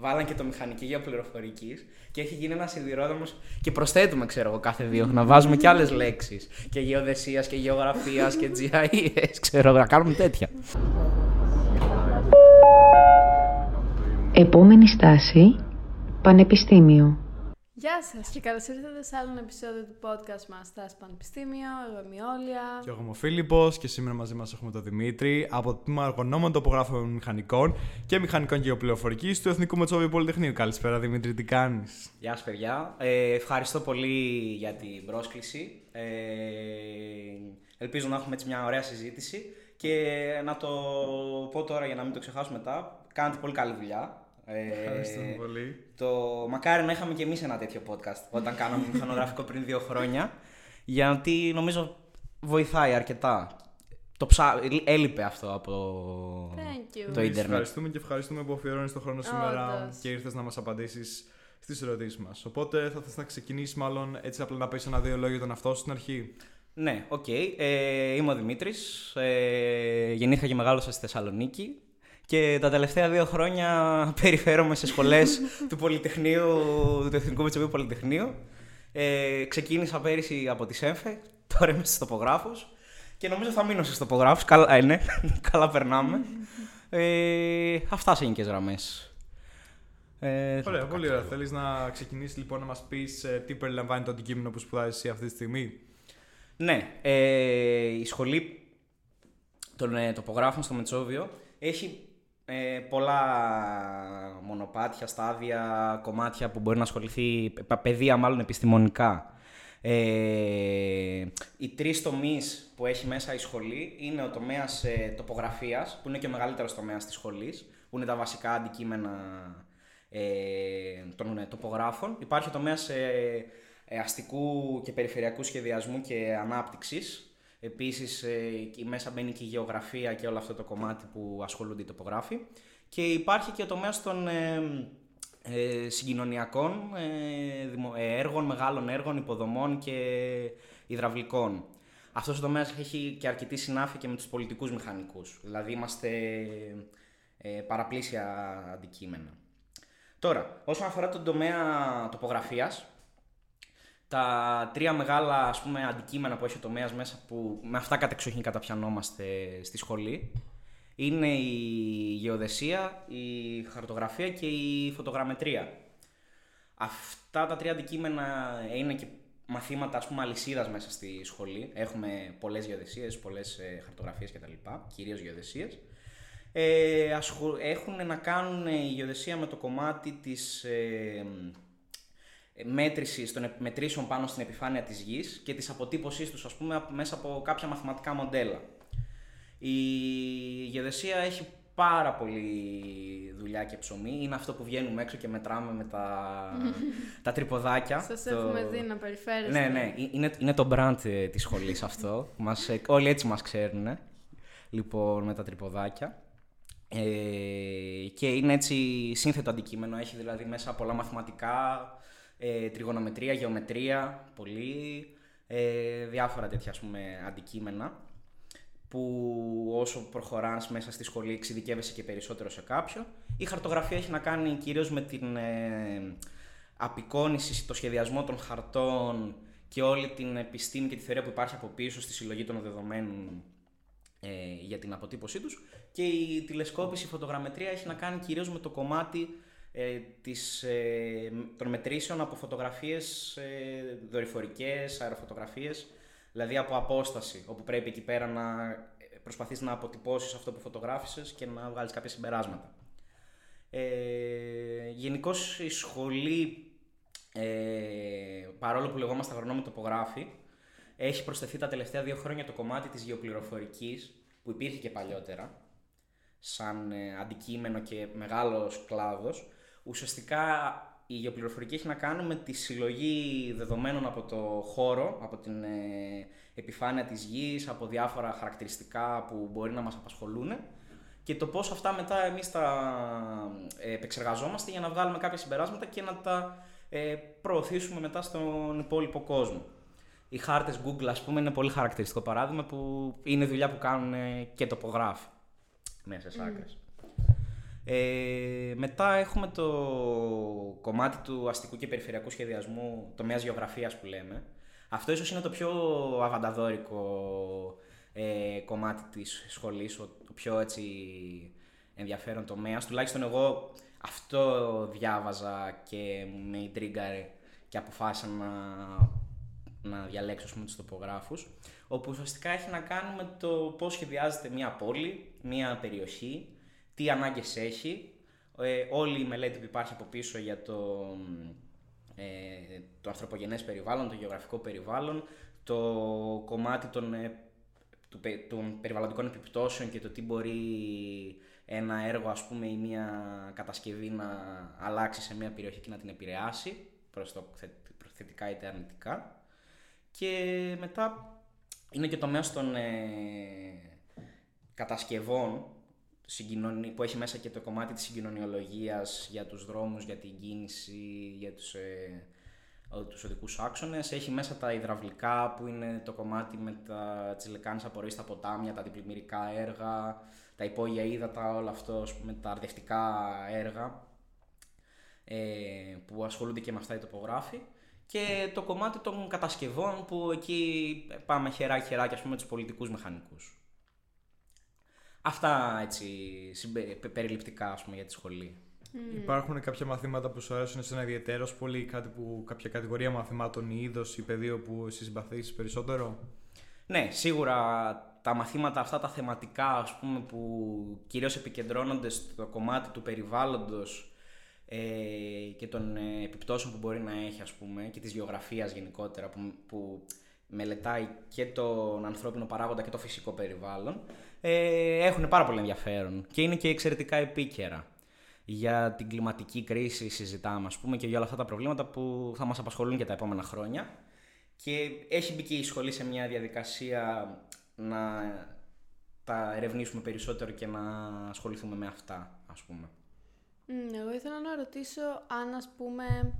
βάλαν και το μηχανική γεωπληροφορική και έχει γίνει ένας σιδηρόδρομος. Και προσθέτουμε, ξέρω εγώ, κάθε δύο να βάζουμε και άλλες λέξεις. Και γεωδεσίας και γεωγραφίας και GIS, ξέρω εγώ, να κάνουμε τέτοια. Επόμενη στάση, Πανεπιστήμιο. Γεια σας και καλώς ήρθατε σε άλλο επεισόδιο του podcast μας στα Πανεπιστήμιο. Εγώ είμαι η Όλια. Και εγώ είμαι ο Φίλιππος και σήμερα μαζί μας έχουμε τον Δημήτρη από το τμήμα Αργονόμων Τοπογράφων Μηχανικών και Μηχανικών Γεωπληροφορικής του Εθνικού Μετσόβιου Πολυτεχνείου. Καλησπέρα Δημήτρη, τι κάνεις; Γεια σας, παιδιά. Ε, ευχαριστώ πολύ για την πρόσκληση. Ε, ελπίζω να έχουμε έτσι μια ωραία συζήτηση και να το πω τώρα για να μην το ξεχάσω μετά. Κάνετε πολύ καλή δουλειά. Ευχαριστούμε πολύ. Το μακάρι να είχαμε και εμείς ένα τέτοιο podcast όταν κάναμε μηχανογραφικό πριν δύο χρόνια. Γιατί νομίζω βοηθάει αρκετά. Το ψά... Έλειπε αυτό από Thank you. το Εμείς ίντερνετ. Ευχαριστούμε και ευχαριστούμε που αφιερώνεις τον χρόνο σήμερα Όντως. και ήρθες να μας απαντήσεις στις ερωτήσεις μας. Οπότε θα θες να ξεκινήσεις, μάλλον έτσι απλά να πεις ένα-δύο λόγια για τον εαυτό σου στην αρχή; Ναι, οκ. Ε, είμαι ο Δημήτρης. Ε, γεννήθηκα και μεγάλωσα στη Θεσσαλονίκη. Και τα τελευταία δύο χρόνια περιφέρομαι σε σχολές του Πολυτεχνείου, του Εθνικού Μετσοβίου Πολυτεχνείου. Ε, ξεκίνησα πέρυσι από τη ΣΕΜΦΕ, τώρα είμαι στους τοπογράφους και νομίζω θα μείνω στους τοπογράφους. Καλά, ε, ναι, καλά περνάμε. Ε, αυτά σε γενικές γραμμές. Ε, Ωραία, πολύ ωραία. Θέλεις να ξεκινήσεις λοιπόν να μας πεις τι περιλαμβάνει το αντικείμενο που σπουδάζεις εσύ αυτή τη στιγμή; Ναι, ε, η σχολή των ε, τοπογράφων στο Μετσόβιο έχει ε, πολλά μονοπάτια, στάδια, κομμάτια που μπορεί να ασχοληθεί, πα- πεδία μάλλον επιστημονικά. Ε, οι τρεις τομείς που έχει μέσα η σχολή είναι ο τομέας ε, τοπογραφίας, που είναι και ο μεγαλύτερος τομέας της σχολής, που είναι τα βασικά αντικείμενα ε, των ε, τοπογράφων. Υπάρχει ο τομέας ε, ε, αστικού και περιφερειακού σχεδιασμού και ανάπτυξης. Επίσης, ε, μέσα μπαίνει και η γεωγραφία και όλο αυτό το κομμάτι που ασχολούνται οι τοπογράφοι. Και υπάρχει και ο τομέα των ε, ε, συγκοινωνιακών ε, δημο- ε, έργων, μεγάλων έργων, υποδομών και υδραυλικών. Αυτός ο τομέας έχει και αρκετή συνάφεια και με τους πολιτικούς μηχανικούς. Δηλαδή, είμαστε ε, παραπλήσια αντικείμενα. Τώρα, όσον αφορά τον τομέα τοπογραφίας, τα τρία μεγάλα ας πούμε, αντικείμενα που έχει ο τομέας μέσα, που με αυτά κατεξοχήν καταπιανόμαστε στη σχολή, είναι η γεωδεσία, η χαρτογραφία και η φωτογραμμετρία. Αυτά τα τρία αντικείμενα είναι και μαθήματα ας πούμε αλυσίδας μέσα στη σχολή. Έχουμε πολλές γεωδεσίες, πολλές ε, χαρτογραφίες κτλ. Κυρίως γεωδεσίες. Ε, ασχολ- έχουν να κάνουν ε, η γεωδεσία με το κομμάτι της ε, ε, μέτρησης των επ- μετρήσεων πάνω στην επιφάνεια της γης και της αποτύπωσής τους ας πούμε απ- μέσα από κάποια μαθηματικά μοντέλα. Η γεωδεσία έχει πάρα πολύ δουλειά και ψωμί. Είναι αυτό που βγαίνουμε έξω και μετράμε με τα, τα τρυποδάκια. Σας Το- έχουμε δει να περιφέρεστε. ναι, ναι. Ε- Είναι, είναι το brand ε, της σχολής αυτό. μας, ε, όλοι έτσι μας ξέρουν. Λοιπόν, με τα τρυποδάκια. Ε, και είναι έτσι σύνθετο αντικείμενο. Έχει δηλαδή μέσα πολλά μαθηματικά, ε, τριγωνομετρία, γεωμετρία, πολύ, ε, διάφορα τέτοια ας πούμε, αντικείμενα που όσο προχωράς μέσα στη σχολή εξειδικεύεσαι και περισσότερο σε κάποιο. Η χαρτογραφία έχει να κάνει κυρίως με την ε, απεικόνιση, το σχεδιασμό των χαρτών και όλη την επιστήμη και τη θεωρία που υπάρχει από πίσω στη συλλογή των δεδομένων ε, για την αποτύπωσή τους και η τηλεσκόπηση, η φωτογραμμετρία έχει να κάνει κυρίως με το κομμάτι ε, της, ε, των μετρήσεων από φωτογραφίες ε, δορυφορικές, αεροφωτογραφίες, δηλαδή από απόσταση, όπου πρέπει εκεί πέρα να ε, προσπαθείς να αποτυπώσεις αυτό που φωτογράφησες και να βγάλεις κάποια συμπεράσματα. Ε, Γενικώς η σχολή, ε, παρόλο που λεγόμαστε αγρονόμοι τοπογράφοι, έχει προσθεθεί τα τελευταία δύο χρόνια το κομμάτι της γεωπληροφορικής, που υπήρχε και παλιότερα, σαν ε, αντικείμενο και μεγάλος κλάδος. Ουσιαστικά η γεωπληροφορική έχει να κάνει με τη συλλογή δεδομένων από το χώρο, από την ε, επιφάνεια της γης, από διάφορα χαρακτηριστικά που μπορεί να μας απασχολούν και το πώς αυτά μετά εμείς τα ε, επεξεργαζόμαστε για να βγάλουμε κάποια συμπεράσματα και να τα ε, προωθήσουμε μετά στον υπόλοιπο κόσμο. Οι χάρτες Google, ας πούμε, είναι πολύ χαρακτηριστικό παράδειγμα που είναι δουλειά που κάνουν ε, και τοπογράφοι μέσα στις άκρες. Ε, μετά έχουμε το κομμάτι του αστικού και περιφερειακού σχεδιασμού, τομέας γεωγραφίας που λέμε. Αυτό ίσως είναι το πιο αβανταδόρικο ε, κομμάτι της σχολής, ο, ο πιο έτσι ενδιαφέρον τομέας. Τουλάχιστον εγώ αυτό διάβαζα και με ιντρίγκαρε και αποφάσισα να, να διαλέξω ας πούμε, τους τοπογράφους όπου ουσιαστικά έχει να κάνει με το πώς σχεδιάζεται μια πόλη, μια περιοχή, τι ανάγκες έχει, ε, όλη η μελέτη που υπάρχει από πίσω για το, ε, το ανθρωπογενές περιβάλλον, το γεωγραφικό περιβάλλον, το κομμάτι των, ε, του, των περιβαλλοντικών επιπτώσεων και το τι μπορεί ένα έργο ας πούμε ή μια κατασκευή να αλλάξει σε μια περιοχή και να την επηρεάσει προς το θετικά είτε αρνητικά. Και μετά είναι και το μέσο των ε, κατασκευών που έχει μέσα και το κομμάτι της συγκοινωνιολογίας για τους δρόμους, για την κίνηση, για τους, ε, τους οδικούς άξονες. Έχει μέσα τα υδραυλικά που είναι το κομμάτι με τα, τις λεκάνες απορροής στα ποτάμια, τα διπλημμυρικά έργα, τα υπόγεια ύδατα, όλα αυτό με τα αρδευτικά έργα ε, που ασχολούνται και με αυτά οι τοπογράφοι και το κομμάτι των κατασκευών που εκεί πάμε χεράκι-χεράκι ας πούμε τους πολιτικούς μηχανικούς. Αυτά έτσι περιληπτικά ας πούμε για τη σχολή. Mm. Υπάρχουν κάποια μαθήματα που σου αρέσουν σε ένα ιδιαίτερος πολύ, κάτι που, κάποια κατηγορία μαθημάτων ή είδος ή πεδίο που εσύ συμπαθείς περισσότερο; Ναι, σίγουρα τα μαθήματα αυτά τα θεματικά ας πούμε που κυρίως επικεντρώνονται στο κομμάτι του περιβάλλοντος ε, και των ε, επιπτώσεων που μπορεί να έχει ας πούμε και της γεωγραφίας γενικότερα που, που μελετάει και τον ανθρώπινο παράγοντα και το φυσικό περιβάλλον ε, έχουν πάρα πολύ ενδιαφέρον και είναι και εξαιρετικά επίκαιρα. Για την κλιματική κρίση συζητάμε ας πούμε και για όλα αυτά τα προβλήματα που θα μας απασχολούν και τα επόμενα χρόνια και έχει μπει και η σχολή σε μια διαδικασία να τα ερευνήσουμε περισσότερο και να ασχοληθούμε με αυτά ας πούμε. Εγώ ήθελα να ρωτήσω αν ας πούμε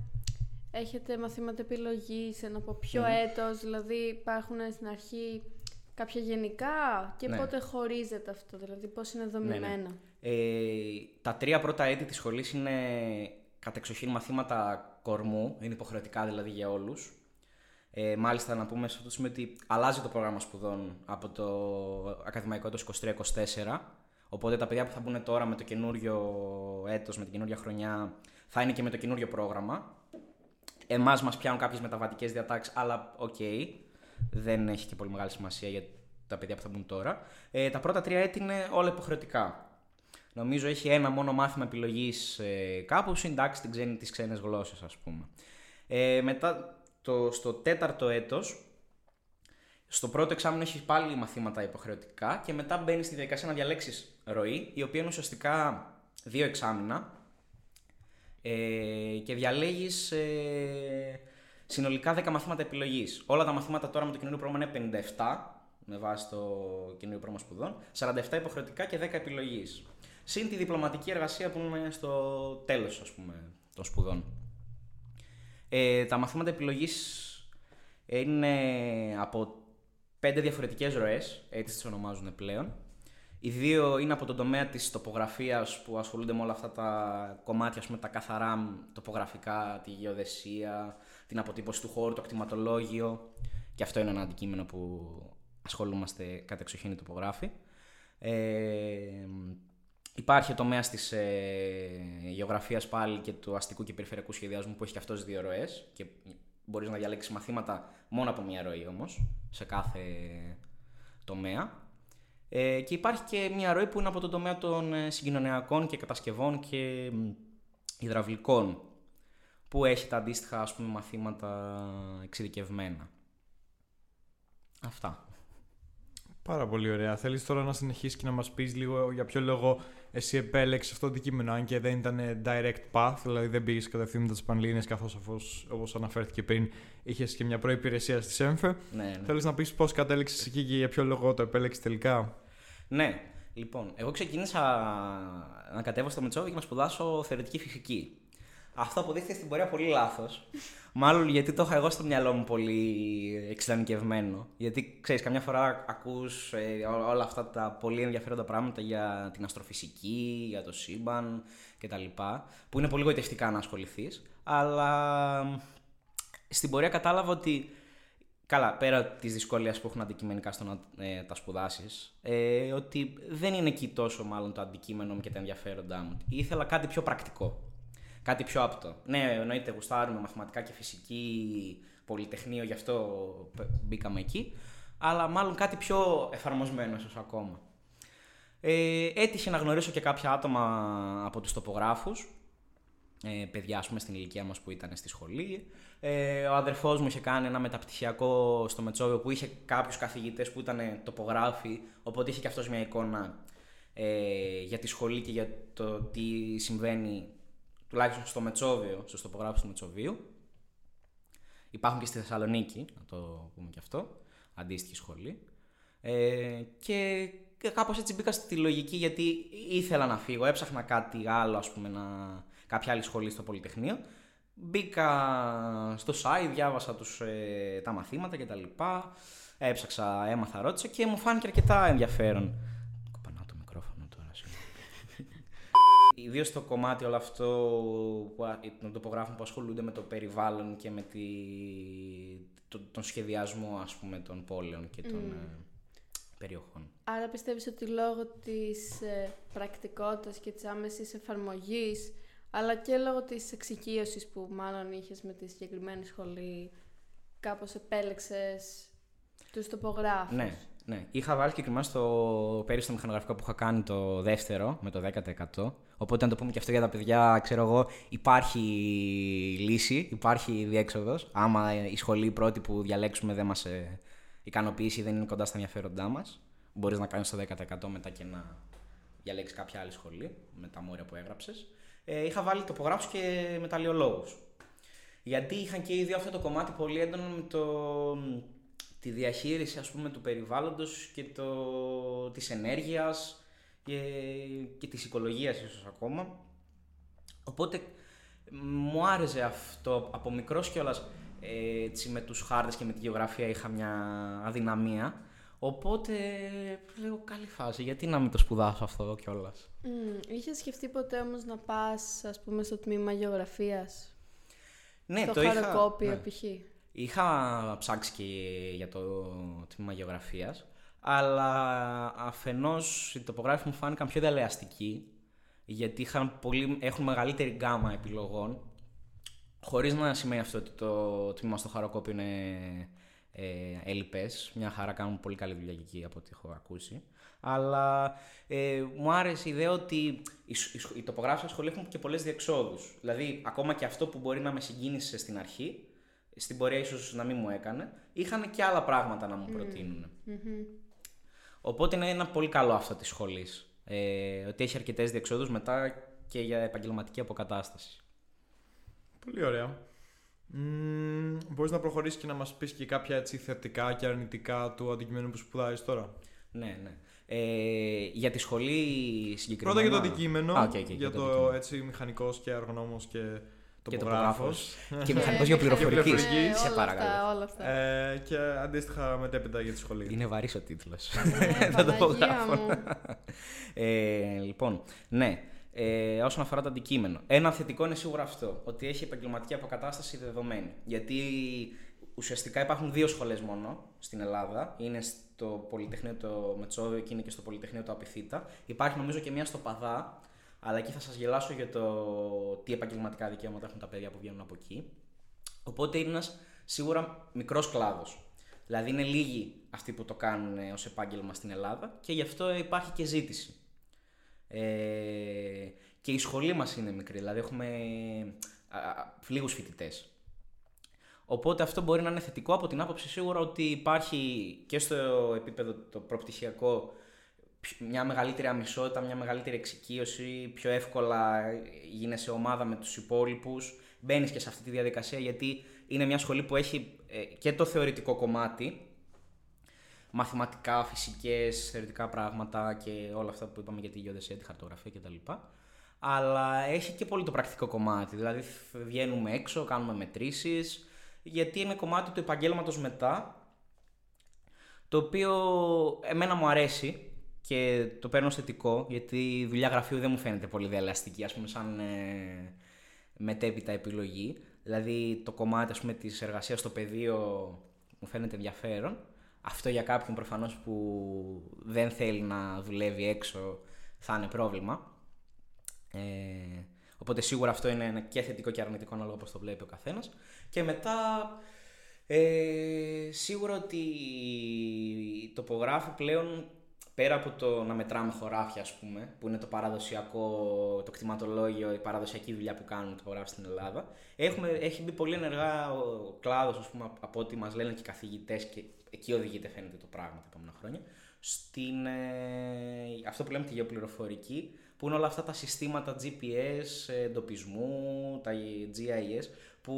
έχετε μαθήματα επιλογής, ενώ από ποιο mm. έτος, δηλαδή υπάρχουν στην αρχή κάποια γενικά και ναι. πότε χωρίζεται αυτό, δηλαδή πώς είναι δομημένα. Ναι, ναι. Ε, τα τρία πρώτα έτη της σχολής είναι κατεξοχήν μαθήματα κορμού, είναι υποχρεωτικά δηλαδή για όλους. Ε, μάλιστα να πούμε σε αυτό το σημείο ότι αλλάζει το πρόγραμμα σπουδών από το ακαδημαϊκό έτος 23-24 Οπότε τα παιδιά που θα μπουν τώρα με το καινούριο έτος, με την καινούργια χρονιά, θα είναι και με το καινούριο πρόγραμμα. Εμάς μας πιάνουν κάποιες μεταβατικές διατάξεις, αλλά OK. Okay, δεν έχει και πολύ μεγάλη σημασία για τα παιδιά που θα μπουν τώρα. Ε, τα πρώτα τρία έτη είναι όλα υποχρεωτικά. Νομίζω έχει ένα μόνο μάθημα επιλογής ε, κάπου, συντάξει τι ξένε, τις ξένες γλώσσες ας πούμε. Ε, μετά το, στο τέταρτο έτος στο πρώτο εξάμεινο έχει πάλι μαθήματα υποχρεωτικά και μετά μπαίνεις στη διαδικασία να διαλέξεις ροή, η οποία είναι ουσιαστικά δύο εξάμεινα ε, και διαλέγεις ε, συνολικά 10 μαθήματα επιλογής. Όλα τα μαθήματα τώρα με το καινούριο πρόγραμμα είναι 57 με βάση το καινούριο πρόγραμμα σπουδών, 47 υποχρεωτικά και 10 επιλογής. Συν τη διπλωματική εργασία που είναι στο τέλος, ας πούμε, των σπουδών. Ε, τα μαθήματα επιλογής είναι από πέντε διαφορετικές ροές, έτσι τις ονομάζουν πλέον. Οι δύο είναι από τον τομέα της τοπογραφίας που ασχολούνται με όλα αυτά τα κομμάτια, πούμε, τα καθαρά τοπογραφικά, τη γεωδεσία, την αποτύπωση του χώρου, το κτηματολόγιο. Και αυτό είναι ένα αντικείμενο που ασχολούμαστε κατά εξοχήνη τοπογράφη. Ε, υπάρχει ο τομέας της ε, γεωγραφίας πάλι και του αστικού και περιφερειακού σχεδιασμού που έχει και αυτός δύο ροές και μπορείς να διαλέξεις μαθήματα μόνο από μία ροή όμως, σε κάθε τομέα. Ε, και υπάρχει και μία ροή που είναι από τον τομέα των ε, συγκοινωνιακών και κατασκευών και υδραυλικών, που έχει τα αντίστοιχα ας πούμε, μαθήματα εξειδικευμένα. Αυτά. Πάρα πολύ ωραία. Θέλεις τώρα να συνεχίσεις και να μας πεις λίγο για ποιο λόγο εσύ επέλεξες αυτό το αντικείμενο, αν και δεν ήταν direct path, δηλαδή δεν πήγες κατευθείαν με τι Πανελλήνιες, καθώς όπως αναφέρθηκε πριν, είχες και μια προϋπηρεσία στη ΣΕΜΦΕ. Ναι, ναι. Θέλεις να πεις πώς κατέληξες εκεί και για ποιο λόγο το επέλεξες τελικά; Ναι, λοιπόν, εγώ ξεκίνησα να κατέβω στο Μετσόβι και να σπουδάσω θεωρητική φυσική. Αυτό αποδείχθηκε στην πορεία πολύ λάθος. Μάλλον γιατί το είχα εγώ στο μυαλό μου πολύ εξειδανικευμένο. Γιατί ξέρεις, καμιά φορά ακούς ε, όλα αυτά τα πολύ ενδιαφέροντα πράγματα για την αστροφυσική, για το σύμπαν κτλ. Που είναι πολύ γοητευτικά να ασχοληθείς. Αλλά στην πορεία κατάλαβα ότι Καλά, πέρα τη δυσκολία που έχουν αντικειμενικά στο να ε, τα σπουδάσεις, ε, ότι δεν είναι εκεί τόσο μάλλον το αντικείμενο μου και τα ενδιαφέροντά μου. Ήθελα κάτι πιο πρακτικό. Κάτι πιο απτό. Ναι, εννοείται, γουστάρουμε μαθηματικά και φυσική, πολυτεχνείο, γι' αυτό μπήκαμε εκεί. Αλλά μάλλον κάτι πιο εφαρμοσμένο, ίσως ακόμα. Ε, έτυχε να γνωρίσω και κάποια άτομα από τους τοπογράφους, ε, παιδιά, ας πούμε, στην ηλικία μας που ήταν στη σχολή. Ε, ο αδερφός μου είχε κάνει ένα μεταπτυχιακό στο Μετσόβιο που είχε κάποιους καθηγητές που ήταν τοπογράφοι, οπότε είχε και αυτός μια εικόνα ε, για τη σχολή και για το τι συμβαίνει τουλάχιστον στο Μετσόβιο, στου τοπογράφου του Μετσοβίου. Υπάρχουν και στη Θεσσαλονίκη, να το πούμε και αυτό, αντίστοιχη σχολή. Ε, και κάπως έτσι μπήκα στη λογική γιατί ήθελα να φύγω, έψαχνα κάτι άλλο ας πούμε να, κάποια άλλη σχολή στο Πολυτεχνείο. Μπήκα στο site, διάβασα τους, ε, τα μαθήματα κτλ. Έψαξα, έμαθα, ρώτησα και μου φάνηκε αρκετά ενδιαφέρον. Κοπανάω το μικρόφωνο τώρα. Ιδίως στο κομμάτι όλο αυτό που, των τοπογράφων που ασχολούνται με το περιβάλλον και με τη, το, τον σχεδιασμό ας πούμε των πόλεων και των ε, περιοχών. Άρα πιστεύεις ότι λόγω της ε, πρακτικότητας και της άμεσης εφαρμογής αλλά και λόγω της εξοικείωσης που μάλλον είχες με τη συγκεκριμένη σχολή, κάπως επέλεξες τους τοπογράφους; Ναι, ναι. Είχα βάλει συγκεκριμένα στο πέρυσι στο μηχανογραφικό που είχα κάνει το δεύτερο με το 10%. Οπότε να το πούμε και αυτό για τα παιδιά, ξέρω εγώ, υπάρχει λύση, υπάρχει διέξοδος. Άμα η σχολή πρώτη που διαλέξουμε δεν μας ε, ικανοποιήσει, δεν είναι κοντά στα ενδιαφέροντά μας, μπορείς να κάνεις το 10% μετά και να διαλέξεις κάποια άλλη σχολή με τα μόρια που έγραψες ε, είχα βάλει τοπογράφους και μεταλλιολόγους. Γιατί είχαν και οι δύο αυτό το κομμάτι πολύ έντονο με το, τη διαχείριση ας πούμε του περιβάλλοντος και το, της ενέργειας και, και της οικολογίας ίσως ακόμα. Οπότε μου άρεσε αυτό από μικρός κιόλας ε, έτσι με τους χάρτες και με τη γεωγραφία είχα μια αδυναμία Οπότε λέω καλή φάση, γιατί να μην το σπουδάσω αυτό κιόλας; Mm, είχες σκεφτεί ποτέ όμως να πας, ας πούμε, στο τμήμα γεωγραφίας; Ναι, στο το χαροκόπιο, είχα, π.χ. Είχα ψάξει και για το τμήμα γεωγραφίας, αλλά αφενός οι τοπογράφοι μου φάνηκαν πιο δελεαστικοί, γιατί είχαν πολύ, έχουν μεγαλύτερη γκάμα επιλογών. Χωρίς να σημαίνει αυτό ότι το τμήμα στο χαροκόπιο είναι ε, Μια χαρά κάνουν πολύ καλή δουλειά εκεί από ό,τι έχω ακούσει. Αλλά ε, μου άρεσε η ιδέα ότι οι, οι, οι τοπογράφοι σχολή έχουν και πολλές διεξόδους. Δηλαδή, ακόμα και αυτό που μπορεί να με συγκίνησε στην αρχή, στην πορεία ίσως να μην μου έκανε, είχαν και άλλα πράγματα να μου προτεινουν Οπότε είναι ένα πολύ καλό αυτό της σχολής. Ε, ότι έχει αρκετές διεξόδους μετά και για επαγγελματική αποκατάσταση. Πολύ ωραία. Mm, μπορείς να προχωρήσεις και να μας πεις και κάποια έτσι θετικά και αρνητικά του αντικειμένου που σπουδάζεις τώρα; Ναι, ναι. Ε, για τη σχολή συγκεκριμένα. Πρώτα για το αντικείμενο, okay, okay, για, το, το έτσι μηχανικός και αργονόμος και τοπογράφος. και μηχανικός γεωπληροφορικής. Ε, σε παρακαλώ. Όλα αυτά. Ε, και αντίστοιχα μετέπειτα για τη σχολή. Είναι βαρύς ο τίτλος. Ε, τοπογράφο. ε, λοιπόν, ναι ε, όσον αφορά το αντικείμενο. Ένα θετικό είναι σίγουρα αυτό, ότι έχει επαγγελματική αποκατάσταση δεδομένη. Γιατί ουσιαστικά υπάρχουν δύο σχολές μόνο στην Ελλάδα. Είναι στο Πολυτεχνείο το Μετσόβιο και είναι και στο Πολυτεχνείο το Απιθύτα. Υπάρχει νομίζω και μία στο Παδά, αλλά εκεί θα σας γελάσω για το τι επαγγελματικά δικαιώματα έχουν τα παιδιά που βγαίνουν από εκεί. Οπότε είναι ένας σίγουρα μικρός κλάδος. Δηλαδή είναι λίγοι αυτοί που το κάνουν ως επάγγελμα στην Ελλάδα και γι' αυτό υπάρχει και ζήτηση. Ε, και η σχολή μας είναι μικρή, δηλαδή έχουμε λίγους φοιτητές. Οπότε αυτό μπορεί να είναι θετικό από την άποψη σίγουρα ότι υπάρχει και στο επίπεδο το προπτυχιακό μια μεγαλύτερη αμισότητα, μια μεγαλύτερη εξοικείωση, πιο εύκολα γίνεσαι ομάδα με τους υπόλοιπους, μπαίνεις και σε αυτή τη διαδικασία γιατί είναι μια σχολή που έχει ε, και το θεωρητικό κομμάτι μαθηματικά, φυσικές, θεωρητικά πράγματα και όλα αυτά που είπαμε για τη γεωδεσία, τη χαρτογραφία κτλ. αλλά έχει και πολύ το πρακτικό κομμάτι. Δηλαδή βγαίνουμε έξω, κάνουμε μετρήσεις, γιατί είναι κομμάτι του επαγγέλματος μετά, το οποίο εμένα μου αρέσει και το παίρνω θετικό, γιατί η δουλειά γραφείου δεν μου φαίνεται πολύ διαλαστική, ας πούμε, σαν ε, μετέπειτα επιλογή. Δηλαδή το κομμάτι ας πούμε, της εργασίας στο πεδίο μου φαίνεται ενδιαφέρον. Αυτό για κάποιον προφανώς που δεν θέλει να δουλεύει έξω θα είναι πρόβλημα. Ε, οπότε σίγουρα αυτό είναι ένα και θετικό και αρνητικό ανάλογα πώς το βλέπει ο καθένας. Και μετά ε, σίγουρα ότι η τοπογράφη πλέον πέρα από το να μετράμε χωράφια, ας πούμε, που είναι το παραδοσιακό, το κτηματολόγιο, η παραδοσιακή δουλειά που κάνουν το χωράφι στην Ελλάδα, έχουμε, έχει μπει πολύ ενεργά ο κλάδος, ας πούμε, από ό,τι μας λένε και οι καθηγητές και εκεί οδηγείται φαίνεται το πράγμα τα επόμενα χρόνια, στην, ε, αυτό που λέμε τη γεωπληροφορική, που είναι όλα αυτά τα συστήματα GPS, εντοπισμού, τα GIS, που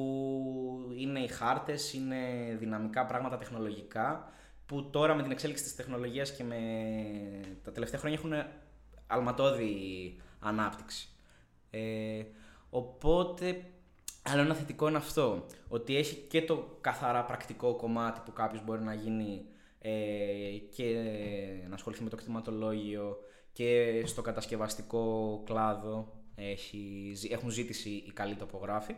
είναι οι χάρτες, είναι δυναμικά πράγματα τεχνολογικά, που τώρα με την εξέλιξη της τεχνολογίας και με τα τελευταία χρόνια έχουν αλματώδη ανάπτυξη. Ε, οπότε, άλλο ένα θετικό είναι αυτό, ότι έχει και το καθαρά πρακτικό κομμάτι που κάποιος μπορεί να γίνει ε, και να ασχοληθεί με το κτηματολόγιο και στο κατασκευαστικό κλάδο έχει, έχουν ζήτηση οι καλοί τοπογράφοι.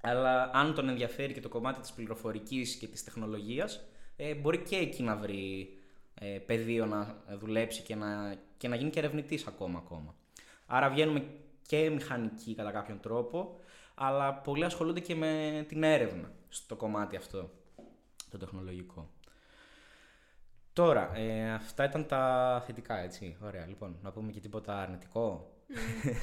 Αλλά αν τον ενδιαφέρει και το κομμάτι της πληροφορικής και της τεχνολογίας, ε, μπορεί και εκεί να βρει ε, πεδίο να δουλέψει και να, και να γίνει και ερευνητής ακόμα, ακόμα. Άρα βγαίνουμε και μηχανικοί κατά κάποιον τρόπο, αλλά πολλοί ασχολούνται και με την έρευνα στο κομμάτι αυτό, το τεχνολογικό. Τώρα, ε, αυτά ήταν τα θετικά, έτσι. Ωραία, λοιπόν, να πούμε και τίποτα αρνητικό.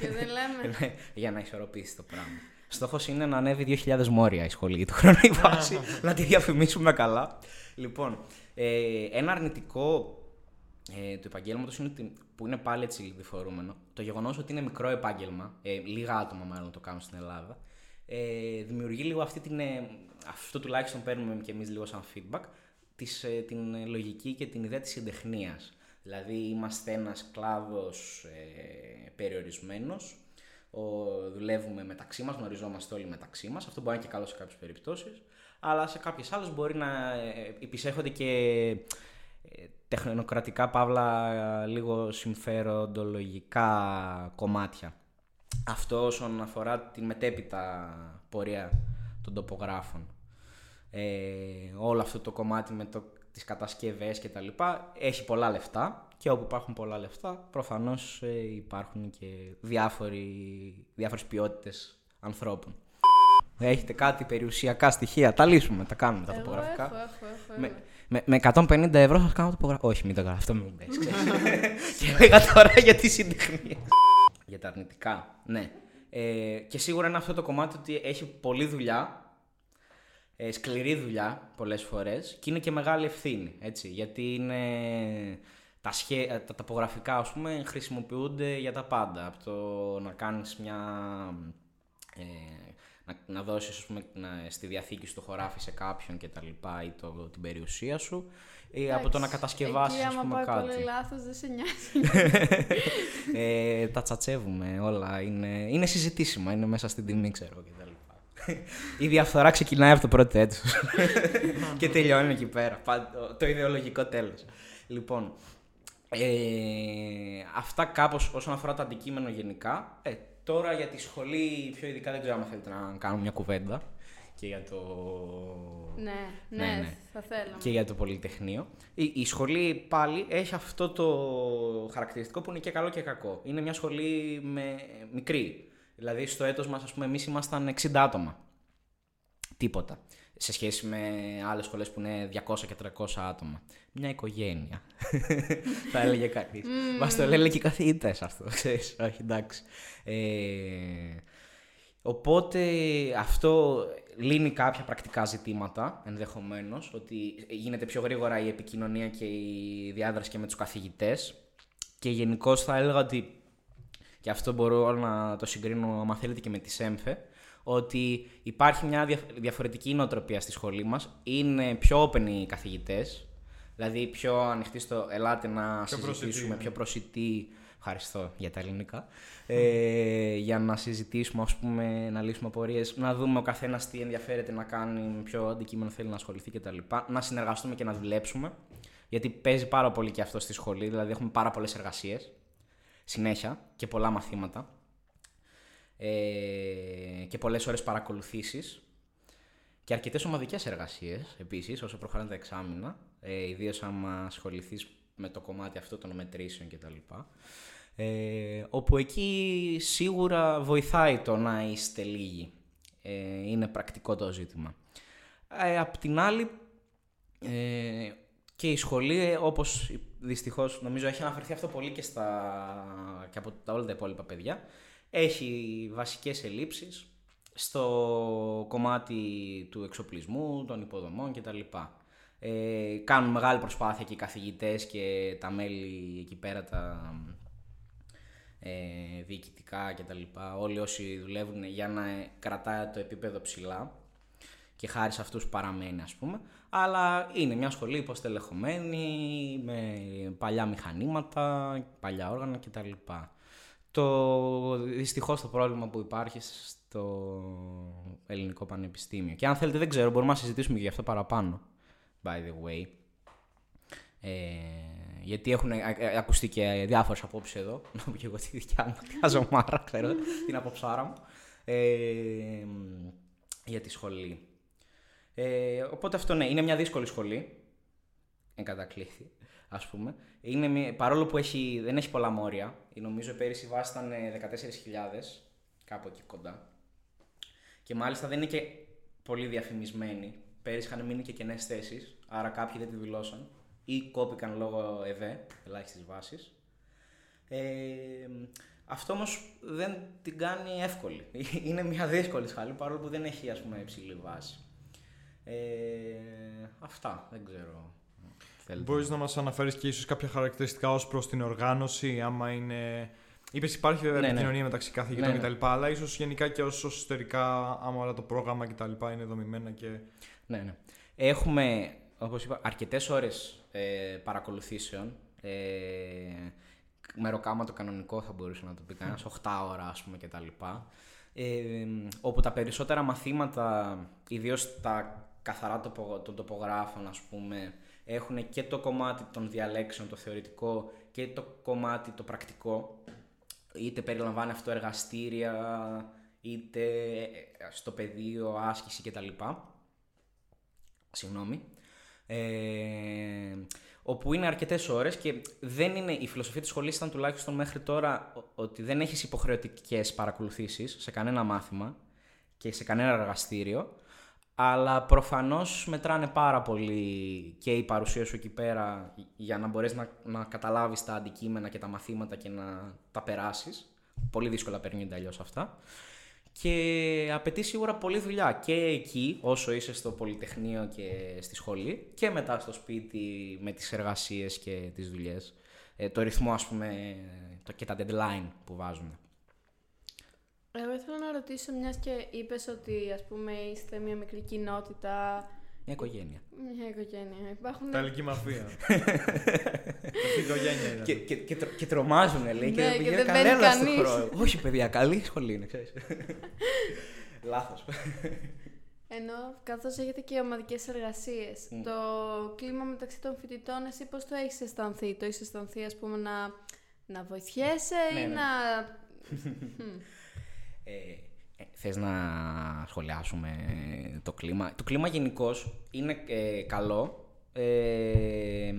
και δεν λέμε. Ναι, για να ισορροπήσει το πράγμα. Στόχος είναι να ανέβει 2.000 μόρια η σχολή του χρόνου η βάση, να τη διαφημίσουμε καλά. Λοιπόν, ε, ένα αρνητικό ε, του επαγγέλματος είναι ότι, που είναι πάλι έτσι διφορούμενο. Το γεγονός ότι είναι μικρό επάγγελμα, ε, λίγα άτομα μάλλον το κάνουν στην Ελλάδα, ε, δημιουργεί λίγο αυτή την. Ε, αυτό τουλάχιστον παίρνουμε και εμείς λίγο σαν feedback, της, ε, την λογική και την ιδέα της συντεχνίας. Δηλαδή, είμαστε ένας κλάδος ε, περιορισμένο, δουλεύουμε μεταξύ μας, γνωριζόμαστε όλοι μεταξύ μας. Αυτό μπορεί να είναι και καλό σε κάποιες περιπτώσεις αλλά σε κάποιες άλλες μπορεί να ε, υπησέχονται και ε, τεχνοκρατικά παύλα λίγο συμφέροντολογικά κομμάτια. Αυτό όσον αφορά τη μετέπειτα πορεία των τοπογράφων. Ε, όλο αυτό το κομμάτι με το, τις κατασκευές και τα λοιπά έχει πολλά λεφτά και όπου υπάρχουν πολλά λεφτά προφανώς ε, υπάρχουν και διάφοροι, διάφορες ποιότητες ανθρώπων. Έχετε κάτι περιουσιακά στοιχεία. Τα λύσουμε, τα κάνουμε τα Εγώ τοπογραφικά. Έχω, έχω, έχω, Με, έχω. με, με 150 ευρώ θα κάνω τοπογραφικά. Όχι, μην το κάνω. Αυτό μην μου πες, ξέρεις. και λέγα τώρα για τη συντεχνία. για τα αρνητικά. Ναι. Ε, και σίγουρα είναι αυτό το κομμάτι ότι έχει πολλή δουλειά. Ε, σκληρή δουλειά πολλές φορές και είναι και μεγάλη ευθύνη, έτσι, γιατί είναι τα, σχέ, τα τοπογραφικά, ας πούμε, χρησιμοποιούνται για τα πάντα. Από το να κάνεις μια ε, να, να δώσεις ας πούμε, να, στη διαθήκη σου το χωράφι σε κάποιον και τα λοιπά ή το, την περιουσία σου ή από το να Εντάξει, κατασκευάσεις Εκεί, ας πούμε άμα πάει κάτι. πολύ λάθος, δεν σε νοιάζει. ε, τα τσατσεύουμε όλα, είναι, είναι συζητήσιμα, είναι μέσα στην τιμή ξέρω και τα λοιπά. Η διαφθορά ξεκινάει από το πρώτο έτος και τελειώνει εκεί πέρα, Πα- το, το ιδεολογικό τέλος. Λοιπόν, ε, αυτά κάπως όσον αφορά το αντικείμενο γενικά. Ε, τώρα για τη σχολή πιο ειδικά δεν ξέρω αν θέλετε να κάνουμε μια κουβέντα και για το... ναι, Ναι, ναι, ναι. θα θέλαμε. και για το Πολυτεχνείο. Η, η σχολή πάλι έχει αυτό το χαρακτηριστικό που είναι και καλό και κακό. Είναι μια σχολή με, μικρή. Δηλαδή στο έτος μας, ας πούμε, εμείς ήμασταν 60 άτομα. Τίποτα. Σε σχέση με άλλες σχολές που είναι 200 και 300 άτομα. Μια οικογένεια. Θα έλεγε κανεί. Μας το λένε και οι καθηγητές αυτό, ξέρεις. Όχι, εντάξει. Ε, Οπότε αυτό λύνει κάποια πρακτικά ζητήματα ενδεχομένως, ότι γίνεται πιο γρήγορα η επικοινωνία και η διάδραση και με τους καθηγητές και γενικώς θα έλεγα ότι και αυτό μπορώ να το συγκρίνω άμα θέλετε και με τη ΣΕΜΦΕ ότι υπάρχει μια δια- διαφορετική νοοτροπία στη σχολή μας είναι πιο open οι καθηγητές δηλαδή πιο ανοιχτοί στο ελάτε να Πιο συζητήσουμε προσιτοί, ναι. πιο προσιτοί ευχαριστώ για τα ελληνικά, ε, για να συζητήσουμε, ας πούμε, να λύσουμε απορίες, να δούμε ο καθένας τι ενδιαφέρεται να κάνει, με ποιο αντικείμενο θέλει να ασχοληθεί κτλ. Να συνεργαστούμε και να δουλέψουμε, γιατί παίζει πάρα πολύ και αυτό στη σχολή, δηλαδή έχουμε πάρα πολλές εργασίες, συνέχεια και πολλά μαθήματα ε, και πολλές ώρες παρακολουθήσεις και αρκετές ομαδικές εργασίες επίσης, όσο προχωράνε τα εξάμεινα, ε, ιδίως άμα ασχοληθείς με το κομμάτι αυτό των μετρήσεων κτλ. Ε, όπου εκεί σίγουρα βοηθάει το να είστε λίγοι. Ε, είναι πρακτικό το ζήτημα. Ε, απ' την άλλη, ε, και η σχολή, ε, όπως δυστυχώς νομίζω έχει αναφερθεί αυτό πολύ και, στα, και από τα όλα τα υπόλοιπα παιδιά, έχει βασικές ελλείψεις στο κομμάτι του εξοπλισμού, των υποδομών κτλ. Ε, κάνουν μεγάλη προσπάθεια και οι καθηγητές και τα μέλη εκεί πέρα τα ε, διοικητικά κτλ. Όλοι όσοι δουλεύουν για να κρατάει το επίπεδο ψηλά και χάρη σε αυτούς παραμένει ας πούμε. Αλλά είναι μια σχολή υποστελεχωμένη, με παλιά μηχανήματα, παλιά όργανα κτλ. Το, δυστυχώς το πρόβλημα που υπάρχει στο ελληνικό πανεπιστήμιο. Και αν θέλετε δεν ξέρω, μπορούμε να συζητήσουμε και γι' αυτό παραπάνω, by the way. Ε, γιατί έχουν ε, ε, ακουστεί και διάφορες απόψεις εδώ. Να πω και εγώ τη δικιά μου, τη χαζομάρα, ξέρω, την απόψάρα μου. Ε, για τη σχολή. Ε, οπότε αυτό ναι, είναι μια δύσκολη σχολή. Εν κατακλείδη, ας πούμε. Είναι, παρόλο που έχει, δεν έχει πολλά μόρια, νομίζω πέρυσι η βάση ήταν 14.000, κάπου εκεί κοντά. Και μάλιστα δεν είναι και πολύ διαφημισμένη. Πέρυσι είχαν μείνει και κενές θέσεις, άρα κάποιοι δεν τη δηλώσαν ή κόπηκαν λόγω ΕΒΕ, ελάχιστης βάσης. Ε, αυτό όμως δεν την κάνει εύκολη. Είναι μια δύσκολη σχάλη παρόλο που δεν έχει ας πούμε, υψηλή βάση. Ε, αυτά, δεν ξέρω. Μπορείς να μας αναφέρεις και ίσως κάποια χαρακτηριστικά ως προς την οργάνωση, άμα είναι Είπες υπάρχει βέβαια ναι, ναι. επικοινωνία ναι. μεταξύ καθηγητών ναι, ναι. κτλ. Αλλά ίσως γενικά και όσο εσωτερικά, άμα όλα το πρόγραμμα κτλ. είναι δομημένα και. Ναι, ναι. Έχουμε, όπως είπα, αρκετές ώρες ε, παρακολουθήσεων. Ε, μεροκάμα το κανονικό θα μπορούσε να το πει κανένας, 8 ώρα ας πούμε κτλ. Ε, όπου τα περισσότερα μαθήματα, ιδίως τα καθαρά των τοπογράφων, ας πούμε, έχουν και το κομμάτι των διαλέξεων, το θεωρητικό, και το κομμάτι το πρακτικό είτε περιλαμβάνει αυτό εργαστήρια, είτε στο πεδίο, άσκηση κτλ. Συγγνώμη. Ε, όπου είναι αρκετές ώρες και δεν είναι, η φιλοσοφία της σχολής ήταν τουλάχιστον μέχρι τώρα ότι δεν έχεις υποχρεωτικές παρακολουθήσεις σε κανένα μάθημα και σε κανένα εργαστήριο. Αλλά προφανώς μετράνε πάρα πολύ και η παρουσία σου εκεί πέρα για να μπορέσεις να, να καταλάβεις τα αντικείμενα και τα μαθήματα και να τα περάσεις. Πολύ δύσκολα παίρνει αλλιώς αυτά. Και απαιτεί σίγουρα πολλή δουλειά και εκεί όσο είσαι στο πολυτεχνείο και στη σχολή και μετά στο σπίτι με τις εργασίες και τις δουλειές. Ε, το ρυθμό ας πούμε και τα deadline που βάζουν. Εγώ ήθελα να ρωτήσω, μιας και είπες ότι ας πούμε είστε μια μικρή κοινότητα. Μια οικογένεια. Μια οικογένεια. Υπάρχουν... Ταλική μαφία. Αυτή οικογένεια είναι. Και, και, και, και τρομάζουν, λέει, και, ναι, και δεν κανένας στο χρόνο. Όχι, παιδιά, καλή σχολή είναι, ξέρεις. Λάθος. Ενώ καθώς έχετε και ομαδικές εργασίες, το κλίμα μεταξύ των φοιτητών, εσύ πώς το έχεις αισθανθεί, το έχεις αισθανθεί, ας πούμε, να, να βοηθιέσαι ή ναι, ναι. να. Ε, ε, θες να σχολιάσουμε το κλίμα; Το κλίμα γενικώς είναι ε, καλό ε,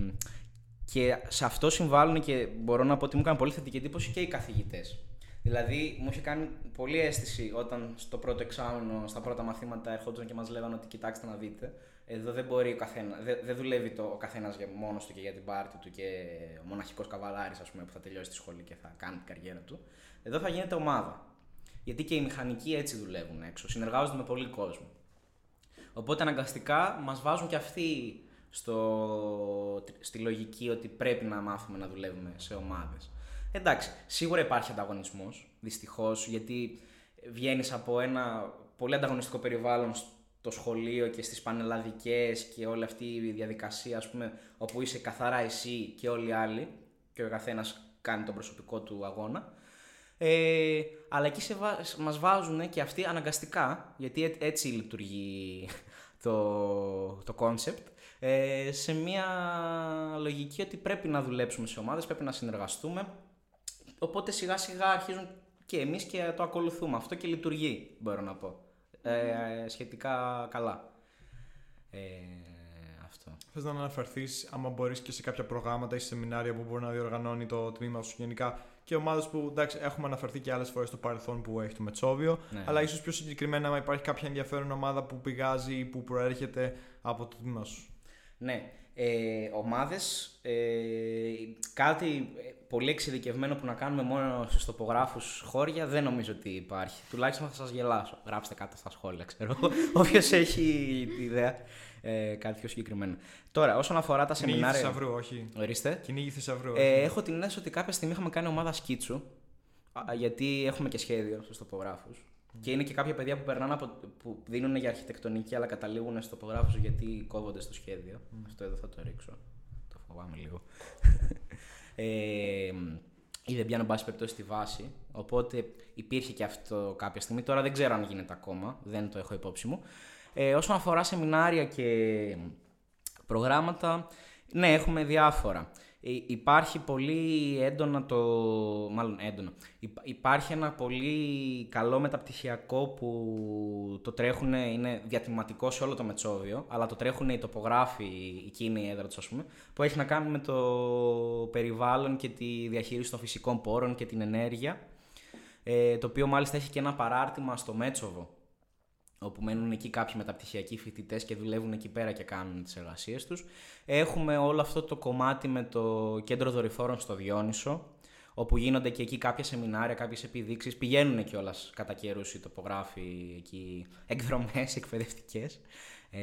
και σε αυτό συμβάλλουν και μπορώ να πω ότι μου έκανε πολύ θετική εντύπωση και οι καθηγητές. Δηλαδή, μου είχε κάνει πολύ αίσθηση όταν στο πρώτο εξάμεινο, στα πρώτα μαθήματα, ερχόντουσαν και μας λέγανε ότι κοιτάξτε να δείτε. Εδώ δεν μπορεί ο καθένα, δεν, δεν δουλεύει το, ο καθένας μόνος του και για την πάρτη του και ο μοναχικός καβαλάρης, ας πούμε, που θα τελειώσει τη σχολή και θα κάνει την καριέρα του. Εδώ θα γίνεται ομάδα. Γιατί και οι μηχανικοί έτσι δουλεύουν έξω. Συνεργάζονται με πολύ κόσμο. Οπότε αναγκαστικά μας βάζουν και αυτοί στο, στη λογική ότι πρέπει να μάθουμε να δουλεύουμε σε ομάδες. Εντάξει, σίγουρα υπάρχει ανταγωνισμός, δυστυχώς, γιατί βγαίνεις από ένα πολύ ανταγωνιστικό περιβάλλον στο σχολείο και στις πανελλαδικές και όλη αυτή η διαδικασία, ας πούμε, όπου είσαι καθαρά εσύ και όλοι οι άλλοι και ο καθένας κάνει τον προσωπικό του αγώνα. Ε, αλλά εκεί σε βα... μας βάζουν και αυτοί αναγκαστικά, γιατί έ- έτσι λειτουργεί το, το concept, ε, σε μια λογική ότι πρέπει να δουλέψουμε σε ομάδες, πρέπει να συνεργαστούμε. Οπότε σιγά σιγά αρχίζουν και εμείς και το ακολουθούμε. Αυτό και λειτουργεί, μπορώ να πω. Ε, σχετικά καλά. Ε, αυτό. Θες να αναφερθείς, άμα μπορείς και σε κάποια προγράμματα ή σε σεμινάρια που μπορεί να διοργανώνει το τμήμα σου γενικά και ομάδες που εντάξει, έχουμε αναφερθεί και άλλες φορές στο παρελθόν που έχει το Μετσόβιο. Ναι. Αλλά ίσως πιο συγκεκριμένα, άμα υπάρχει κάποια ενδιαφέρον ομάδα που πηγάζει ή που προέρχεται από το τμήμα σου. Ναι. Ε, ομάδες, ε, κάτι ε, πολύ εξειδικευμένο που να κάνουμε μόνο στους τοπογράφους χώρια δεν νομίζω ότι υπάρχει. Τουλάχιστον θα σας γελάσω. Γράψτε κάτω στα σχόλια, ξέρω. Όποιος έχει τη ιδέα. Ε, κάτι πιο συγκεκριμένο. Τώρα, όσον αφορά τα Κυνήγι σεμινάρια... θησαυρού, όχι. Ορίστε. Κυνήγι θησαυρού. Ε, όχι. έχω την αίσθηση ότι κάποια στιγμή είχαμε κάνει ομάδα σκίτσου. α, Γιατί έχουμε και σχέδιο στους τοπογράφους. Και είναι και κάποια παιδιά που περνάνε από, που δίνουν για αρχιτεκτονική αλλά καταλήγουν στους τοπογράφους γιατί κόβονται στο σχέδιο. Αυτό εδώ θα το ρίξω. Το φοβάμαι λίγο. ε, ή δεν πιάνω, εν πάση περιπτώσει, στη βάση. Οπότε υπήρχε και αυτό κάποια στιγμή. Τώρα δεν ξέρω αν γίνεται ακόμα. Δεν το έχω υπόψη μου. Ε, όσον αφορά σεμινάρια και προγράμματα, ναι, έχουμε διάφορα. Ε, υπάρχει πολύ έντονα το... Μάλλον έντονα. Υπά- Υπάρχει ένα πολύ καλό μεταπτυχιακό που το τρέχουν, είναι διατηματικό σε όλο το Μετσόβιο, αλλά το τρέχουν οι τοπογράφοι, εκείνη η έδρα τους ας πούμε, που έχει να κάνει με το περιβάλλον και τη διαχείριση των φυσικών πόρων και την ενέργεια, ε, το οποίο μάλιστα έχει και ένα παράρτημα στο Μέτσοβο, όπου μένουν εκεί κάποιοι μεταπτυχιακοί φοιτητές και δουλεύουν εκεί πέρα και κάνουν τις εργασίες τους. Έχουμε όλο αυτό το κομμάτι με το κέντρο δορυφόρων στο Διόνυσο, όπου γίνονται και εκεί κάποια σεμινάρια, κάποιες επιδείξεις. Πηγαίνουν κιόλας κατά καιρούς οι τοπογράφοι εκεί, εκδρομές εκπαιδευτικές. Ε,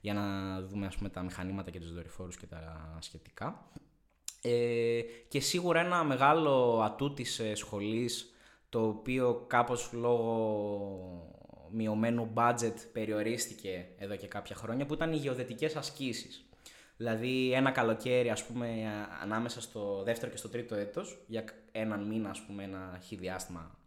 για να δούμε ας πούμε, τα μηχανήματα και τους δορυφόρους και τα σχετικά. Ε, και σίγουρα ένα μεγάλο ατού της ε, σχολής, το οποίο κάπως λόγω μειωμένου budget περιορίστηκε εδώ και κάποια χρόνια, που ήταν οι γεωδετικές ασκήσεις. Δηλαδή ένα καλοκαίρι, ας πούμε, α- ανάμεσα στο δεύτερο και στο τρίτο έτος, για κ- έναν μήνα, ας πούμε, ένα χι διάστημα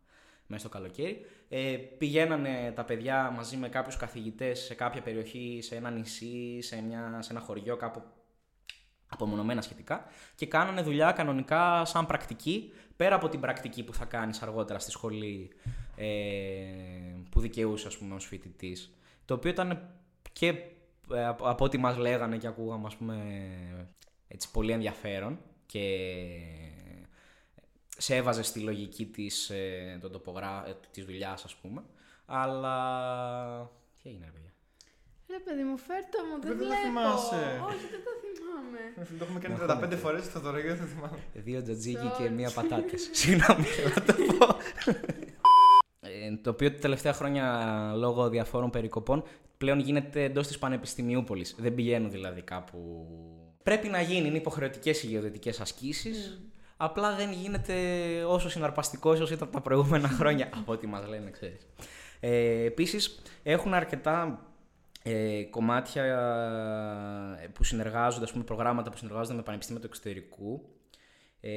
μέσα στο καλοκαίρι, ε, πηγαίνανε τα παιδιά μαζί με κάποιους καθηγητές σε κάποια περιοχή, σε ένα νησί, σε, μια, σε ένα χωριό κάπου απομονωμένα σχετικά και κάνανε δουλειά κανονικά σαν πρακτική πέρα από την πρακτική που θα κάνεις αργότερα στη σχολή ε, που δικαιούσε ας πούμε ως φοιτητής το οποίο ήταν και ε, από, από ό,τι μας λέγανε και ακούγαμε ας πούμε έτσι πολύ ενδιαφέρον και σε έβαζε στη λογική της, ε, τον τοπογρά... ε, της δουλειάς ας πούμε αλλά τι έγινε ρε παιδιά; Ρε παιδί μου, φέρτο μου, δεν Δεν το βλέπω. θυμάσαι. Όχι, δεν το θυμάμαι. Το έχουμε κάνει Μαχόμαστε. 35 φορές θα το ρεγέ, δεν θυμάμαι. Δύο τζατζίκι Sorry. και μία πατάτε. Συγγνώμη, θέλω να το πω. Ε, το οποίο τα τελευταία χρόνια λόγω διαφόρων περικοπών πλέον γίνεται εντός της Πανεπιστημιούπολης. Δεν πηγαίνουν δηλαδή κάπου. Πρέπει να γίνει, είναι υποχρεωτικές οι γεωδετικέ ασκήσει. Απλά δεν γίνεται όσο συναρπαστικός όσο ήταν τα προηγούμενα χρόνια. από ό,τι μας λένε, ξέρεις. Ε, Επίσης, έχουν αρκετά ε, κομμάτια ε, που συνεργάζονται, ας πούμε, προγράμματα που συνεργάζονται με πανεπιστήμια του εξωτερικού. Ε,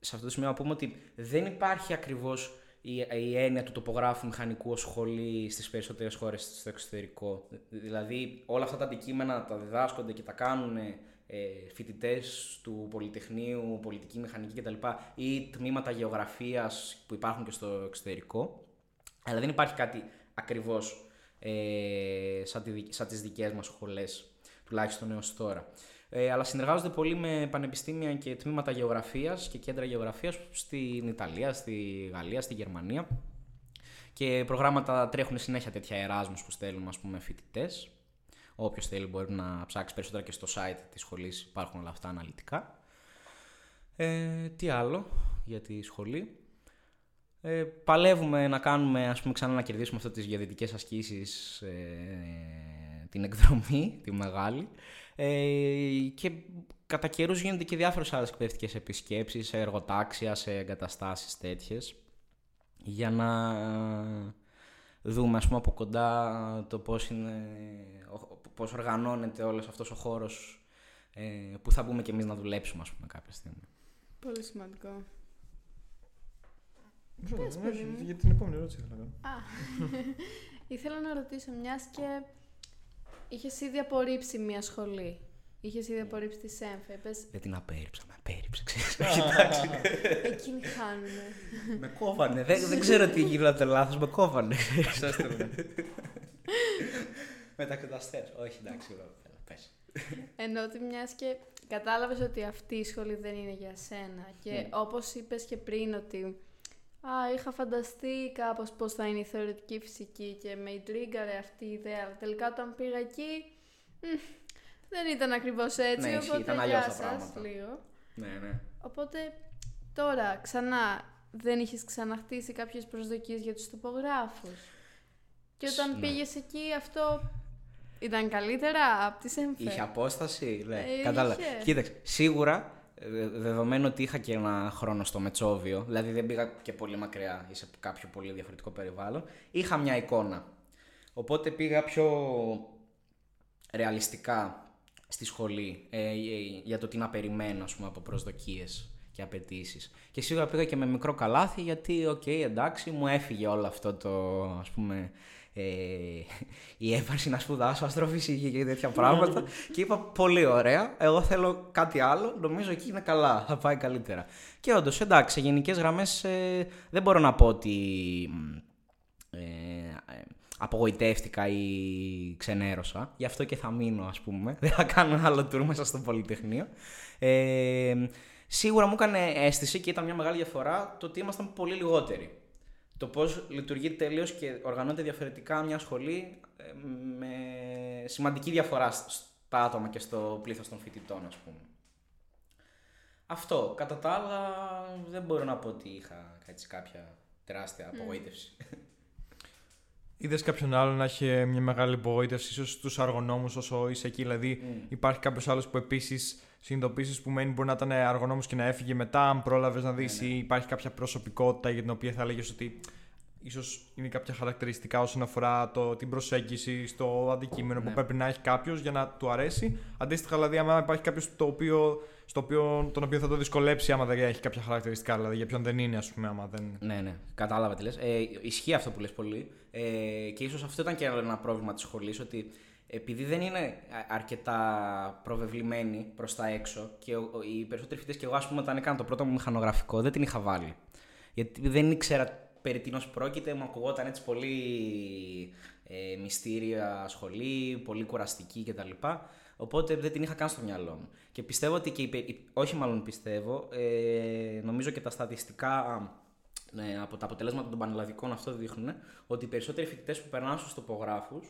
σε αυτό το σημείο να πούμε ότι δεν υπάρχει ακριβώς η, η έννοια του τοπογράφου μηχανικού ως σχολή στις περισσότερες χώρες στο εξωτερικό. Δηλαδή όλα αυτά τα αντικείμενα τα διδάσκονται και τα κάνουν ε, φοιτητές του Πολυτεχνείου, πολιτική μηχανική κτλ. ή τμήματα γεωγραφίας που υπάρχουν και στο εξωτερικό. Αλλά δεν υπάρχει κάτι ακριβώς ε, σαν, τη, δι- σαν τις δικές μας σχολές, τουλάχιστον έως τώρα. Ε, αλλά συνεργάζονται πολύ με πανεπιστήμια και τμήματα γεωγραφίας και κέντρα γεωγραφίας στην Ιταλία, στη Γαλλία, στη Γερμανία. Και προγράμματα τρέχουν συνέχεια τέτοια εράσμους που στέλνουν ας πούμε φοιτητές. Όποιος θέλει μπορεί να ψάξει περισσότερα και στο site της σχολής υπάρχουν όλα αυτά αναλυτικά. Ε, τι άλλο για τη σχολή; Ε, παλεύουμε να κάνουμε, ας πούμε, ξανά να κερδίσουμε αυτό τις γεωδετικές ασκήσεις, ε, την εκδρομή, τη μεγάλη. Ε, και κατά καιρούς γίνονται και διάφορες άλλες εκπαιδευτικές επισκέψεις, σε εργοτάξια, σε εγκαταστάσεις τέτοιες, για να δούμε, ας πούμε, από κοντά το πώς, είναι, ο- πώς οργανώνεται όλος αυτός ο χώρος ε, που θα μπούμε κι εμείς να δουλέψουμε, ας πούμε, κάποια στιγμή. Πολύ σημαντικό. Πες, παιδί όχι, μου. για την επόμενη ερώτηση ήθελα να κάνω. Α, ήθελα να ρωτήσω, μιας και είχες ήδη απορρίψει μια σχολή. Είχες ήδη απορρίψει τη ΣΕΜΦΕ. Πες, Δεν την απέρριψα, με απέρριψε, ξέρεις. Εντάξει. εκείνοι χάνουνε. με κόβανε, δεν, δεν ξέρω τι γίνεται λάθος, με κόβανε. Μεταξύ τα αστέρες. Όχι, εντάξει, εδώ, έλα, πες. Ενώ ότι μιας και κατάλαβες ότι αυτή η σχολή δεν είναι για σένα. Και Ναι. όπως είπες και πριν ότι Α, είχα φανταστεί κάπως πώς θα είναι η θεωρητική φυσική και με ιντρίγκαρε αυτή η ιδέα. Αλλά τελικά όταν πήγα εκεί, μ, δεν ήταν ακριβώς έτσι, Ναι, ισχύει, οπότε ήταν αλλιώς γεια τα σας πράγματα. λίγο. Ναι, ναι. Οπότε τώρα ξανά δεν είχες ξαναχτίσει κάποιες προσδοκίες για τους τοπογράφους; Και όταν Ναι. πήγες εκεί αυτό ήταν καλύτερα από τις έμφε. Είχε απόσταση, ναι. Ε, Κατάλαβα. είχες. Κοίταξε, σίγουρα ε, δεδομένου ότι είχα και ένα χρόνο στο Μετσόβιο, δηλαδή δεν πήγα και πολύ μακριά ή σε κάποιο πολύ διαφορετικό περιβάλλον, είχα μια εικόνα. Οπότε πήγα πιο ρεαλιστικά στη σχολή ε, ε, για το τι να περιμένω ας πούμε, από προσδοκίες και απαιτήσεις. Και σίγουρα πήγα και με μικρό καλάθι γιατί, οκ, εντάξει, μου έφυγε όλο αυτό το, ας πούμε, ε, η έμφαση να σπουδάσω αστροφυσική και τέτοια πράγματα και είπα πολύ ωραία, εγώ θέλω κάτι άλλο, νομίζω εκεί είναι καλά, θα πάει καλύτερα. Και όντως, εντάξει, σε γενικές γραμμές ε, δεν μπορώ να πω ότι ε, ε, απογοητεύτηκα ή ξενέρωσα. Γι' αυτό και θα μείνω, ας πούμε. Δεν θα κάνω ένα άλλο tour μέσα στο Πολυτεχνείο. Ε, σίγουρα μου έκανε αίσθηση και ήταν μια μεγάλη διαφορά το ότι ήμασταν πολύ λιγότεροι. Το πώς λειτουργεί τελείως και οργανώνεται διαφορετικά μια σχολή ε, με σημαντική διαφορά σ- στα άτομα και στο πλήθος των φοιτητών, ας πούμε. Αυτό. Κατά τα άλλα, δεν μπορώ να πω ότι είχα έτσι, κάποια τεράστια απογοήτευση. Είδες κάποιον άλλο να έχει μια μεγάλη απογοήτευση, ίσως στου αργονόμους όσο είσαι εκεί. Δηλαδή, υπάρχει κάποιος άλλος που επίσης συνειδητοποίησει που μένει μπορεί να ήταν αργονόμος και να έφυγε μετά, αν πρόλαβες να δεις, Ναι, ναι. ή υπάρχει κάποια προσωπικότητα για την οποία θα έλεγες ότι ίσως είναι κάποια χαρακτηριστικά όσον αφορά το, την προσέγγιση στο αντικείμενο Ναι. που πρέπει να έχει κάποιος για να του αρέσει. Αντίστοιχα, δηλαδή, άμα υπάρχει κάποιος το οποίο, στο οποίο, τον οποίο θα το δυσκολέψει άμα δεν έχει κάποια χαρακτηριστικά, δηλαδή για ποιον δεν είναι, ας πούμε, άμα δεν. Ναι, ναι, κατάλαβα τι λες. Ε, ισχύει αυτό που λες πολύ. Ε, και ίσως αυτό ήταν και ένα πρόβλημα της σχολής, ότι επειδή δεν είναι α- αρκετά προβεβλημένοι προς τα έξω και ο- ο- οι περισσότεροι φοιτητές και εγώ, ας πούμε, όταν έκανα το πρώτο μου μηχανογραφικό, δεν την είχα βάλει. Γιατί δεν ήξερα περί τίνος πρόκειται, μου ακουγόταν έτσι πολύ ε, μυστήρια σχολή, πολύ κουραστική κτλ. Οπότε δεν την είχα καν στο μυαλό μου. Και πιστεύω ότι και οι, πε- οι- όχι μάλλον πιστεύω, ε, νομίζω και τα στατιστικά ναι, από τα αποτελέσματα των πανελλαδικών αυτό δείχνουν ότι οι περισσότεροι φοιτητές που περνάνε στους τοπογράφους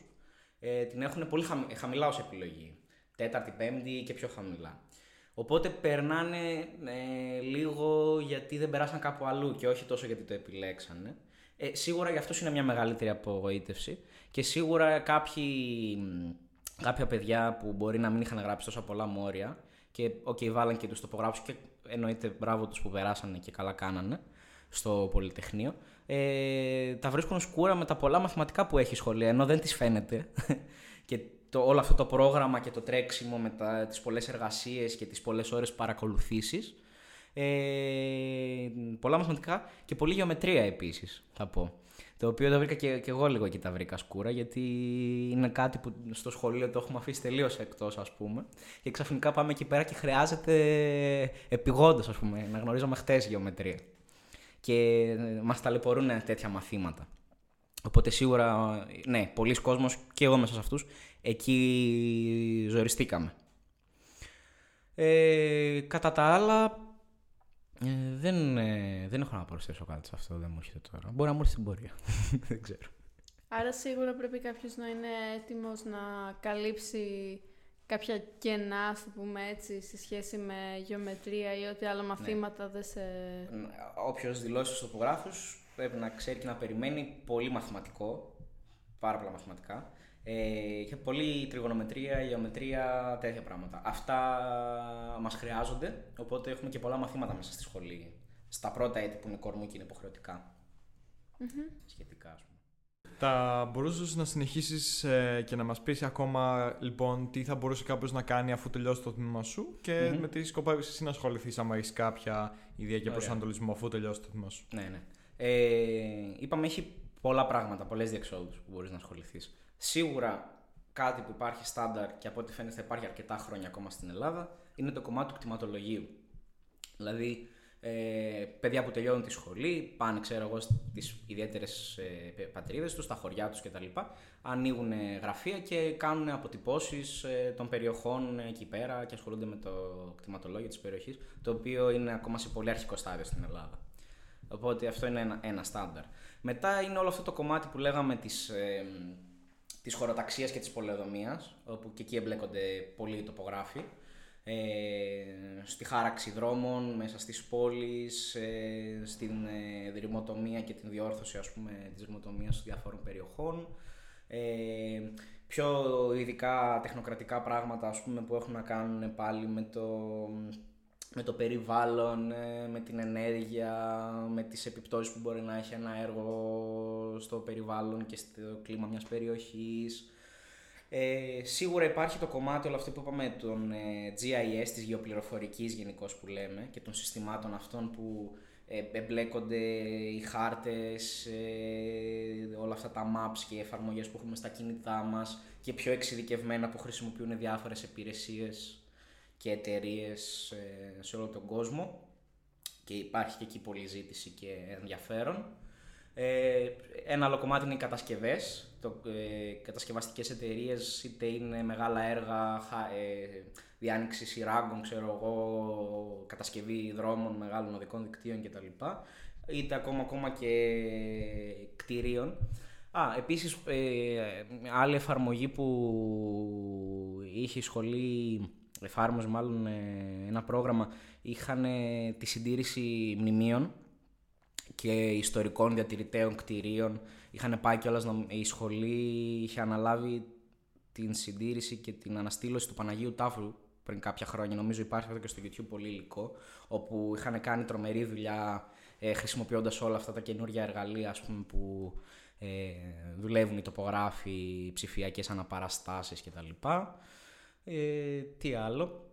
ε, την έχουν πολύ χαμη- χαμηλά ως επιλογή. Τέταρτη, πέμπτη και πιο χαμηλά. Οπότε περνάνε ε, λίγο γιατί δεν περάσαν κάπου αλλού και όχι τόσο γιατί το επιλέξανε. Ε, σίγουρα για αυτό είναι μια μεγαλύτερη απογοήτευση και σίγουρα κάποιοι, μ, κάποια παιδιά που μπορεί να μην είχαν γράψει τόσα πολλά μόρια και οκ, βάλαν και τους τοπογράφους και εννοείται μπράβο τους που περάσανε και καλά κάνανε στο Πολυτεχνείο. Ε, τα βρίσκουν σκούρα με τα πολλά μαθηματικά που έχει η σχολή, ενώ δεν της φαίνεται. και το, όλο αυτό το πρόγραμμα και το τρέξιμο με τα, τις πολλές εργασίες και τις πολλές ώρες παρακολουθήσεις. Ε, πολλά μαθηματικά και πολλή γεωμετρία επίσης, θα πω. Το οποίο το βρήκα και, και εγώ λίγο εκεί τα βρήκα σκούρα, γιατί είναι κάτι που στο σχολείο το έχουμε αφήσει τελείως εκτός, ας πούμε. Και ξαφνικά πάμε εκεί πέρα και χρειάζεται επιγόντως, ας πούμε, να γνωρίζαμε χτες γεωμετρία. Και μας ταλαιπωρούν τέτοια μαθήματα. Οπότε σίγουρα, ναι, πολλοί κόσμος και εγώ μέσα σε αυτούς, εκεί ζοριστήκαμε. Ε, κατά τα άλλα, ε, δεν, ε, δεν έχω να προσθέσω κάτι σε αυτό, δεν μου έρχεται τώρα. Μπορεί να μου έρθει στην πορεία. δεν ξέρω. Άρα σίγουρα πρέπει κάποιος να είναι έτοιμος να καλύψει κάποια κενά, ας το πούμε έτσι, σε σχέση με γεωμετρία ή ό,τι άλλα μαθήματα δεν σε... Όποιος δηλώσει στους τοπογράφους πρέπει να ξέρει και να περιμένει πολύ μαθηματικό, πάρα πολλά μαθηματικά, ε, και πολύ τριγωνομετρία, γεωμετρία, τέτοια πράγματα. Αυτά μας χρειάζονται, οπότε έχουμε και πολλά μαθήματα μέσα στη σχολή. Στα πρώτα έτη που είναι κορμού και είναι υποχρεωτικά. Σχετικά, ας πούμε. Θα μπορούσες να συνεχίσεις ε, και να μας πεις ακόμα λοιπόν τι θα μπορούσε κάποιος να κάνει αφού τελειώσει το τμήμα σου και με τι σκοπεύει εσύ να ασχοληθείς, άμα έχεις κάποια ιδέα και προσανατολισμό αφού τελειώσει το τμήμα σου. Ναι, ναι. Ε, είπαμε, έχει πολλά πράγματα, πολλές διεξόδους που μπορείς να ασχοληθείς. Σίγουρα κάτι που υπάρχει στάνταρ και από ό,τι φαίνεται θα υπάρχει αρκετά χρόνια ακόμα στην Ελλάδα είναι το κομμάτι του κτηματολογίου. Δηλαδή, ε, παιδιά που τελειώνουν τη σχολή, πάνε ξέρω εγώ στις ιδιαίτερες ε, πατρίδες τους, στα χωριά τους κτλ. Ανοίγουν γραφεία και κάνουν αποτυπώσεις ε, των περιοχών εκεί πέρα και ασχολούνται με το κτηματολόγιο της περιοχής, το οποίο είναι ακόμα σε πολύ αρχικό στάδιο στην Ελλάδα. Οπότε αυτό είναι ένα, ένα στάνταρ. Μετά είναι όλο αυτό το κομμάτι που λέγαμε της, ε, της χωροταξίας και της πολεοδομίας, όπου και εκεί εμπλέκονται πολλοί οι τοπογράφοι ε, στη χάραξη δρόμων μέσα στις πόλεις, ε, στην ε, δρυμοτομία και την διόρθωση ας πούμε, της δρυμοτομίας διάφορων περιοχών. Ε, πιο ειδικά τεχνοκρατικά πράγματα ας πούμε, που έχουν να κάνουν πάλι με το, με το περιβάλλον, ε, με την ενέργεια, με τις επιπτώσεις που μπορεί να έχει ένα έργο στο περιβάλλον και στο κλίμα μιας περιοχής. Ε, σίγουρα υπάρχει το κομμάτι όλο αυτό που είπαμε των ε, GIS, της γεωπληροφορικής γενικώ που λέμε και των συστημάτων αυτών που ε, εμπλέκονται οι χάρτες, ε, όλα αυτά τα maps και οι εφαρμογές που έχουμε στα κινητά μας και πιο εξειδικευμένα που χρησιμοποιούν διάφορες υπηρεσίες και εταιρείες σε όλο τον κόσμο και υπάρχει και εκεί πολλή ζήτηση και ενδιαφέρον. Ε, ένα άλλο κομμάτι είναι οι κατασκευές, το, ε, κατασκευαστικές εταιρείες, είτε είναι μεγάλα έργα, ε, διάνοιξη σειράγκων, ξέρω εγώ, κατασκευή δρόμων, μεγάλων οδικών δικτύων κτλ. Είτε ακόμα, ακόμα και κτηρίων. Α, επίσης, ε, άλλη εφαρμογή που είχε η σχολή, εφάρμοζε μάλλον ε, ένα πρόγραμμα, είχαν τη συντήρηση μνημείων και ιστορικών διατηρητέων κτηρίων. Είχαν πάει κιόλας η σχολή είχε αναλάβει την συντήρηση και την αναστήλωση του Παναγίου Τάφου πριν κάποια χρόνια. Νομίζω υπάρχει αυτό και στο YouTube πολύ υλικό, όπου είχαν κάνει τρομερή δουλειά ε, χρησιμοποιώντας όλα αυτά τα καινούργια εργαλεία ας πούμε, που ε, δουλεύουν οι τοπογράφοι, οι ψηφιακές αναπαραστάσεις κτλ. Ε, τι άλλο;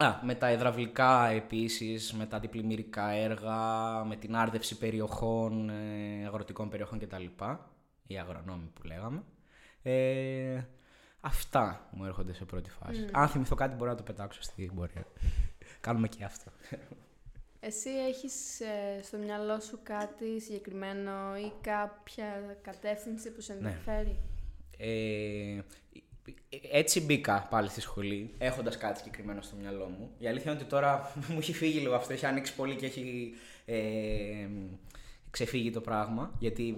Α, με τα υδραυλικά επίσης, με τα αντιπλημμυρικά έργα, με την άρδευση περιοχών, ε, αγροτικών περιοχών κτλ. Οι αγρονόμοι που λέγαμε. Ε, αυτά μου έρχονται σε πρώτη φάση. Mm. Αν θυμηθώ κάτι μπορώ να το πετάξω στη πορεία. Κάνουμε και αυτό. Εσύ έχεις ε, στο μυαλό σου κάτι συγκεκριμένο ή κάποια κατεύθυνση που σε ναι. ενδιαφέρει; Ναι. Ε, έτσι μπήκα πάλι στη σχολή, έχοντας κάτι συγκεκριμένο στο μυαλό μου. Η αλήθεια είναι ότι τώρα μου έχει φύγει λίγο αυτό, έχει ανοίξει πολύ και έχει ε, ξεφύγει το πράγμα. Γιατί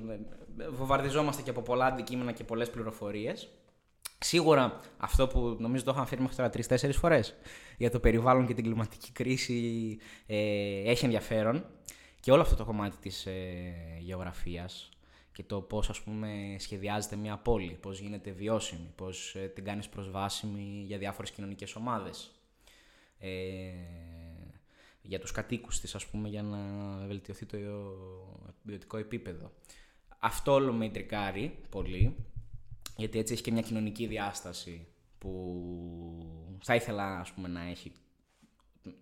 ε, βομβαρδιζόμαστε και από πολλά αντικείμενα και πολλές πληροφορίες. Σίγουρα αυτό που νομίζω το είχαμε φέρει μέχρι τώρα τρει-τέσσερι φορές για το περιβάλλον και την κλιματική κρίση ε, έχει ενδιαφέρον. Και όλο αυτό το κομμάτι της ε, γεωγραφίας και το πώς ας πούμε σχεδιάζεται μια πόλη, πώς γίνεται βιώσιμη, πώς ε, την κάνεις προσβάσιμη για διάφορες κοινωνικές ομάδες. Ε, για τους κατοίκους της ας πούμε για να βελτιωθεί το βιωτικό επίπεδο. Αυτό όλο με ιντρικάρει πολύ, γιατί έτσι έχει και μια κοινωνική διάσταση που θα ήθελα ας πούμε να έχει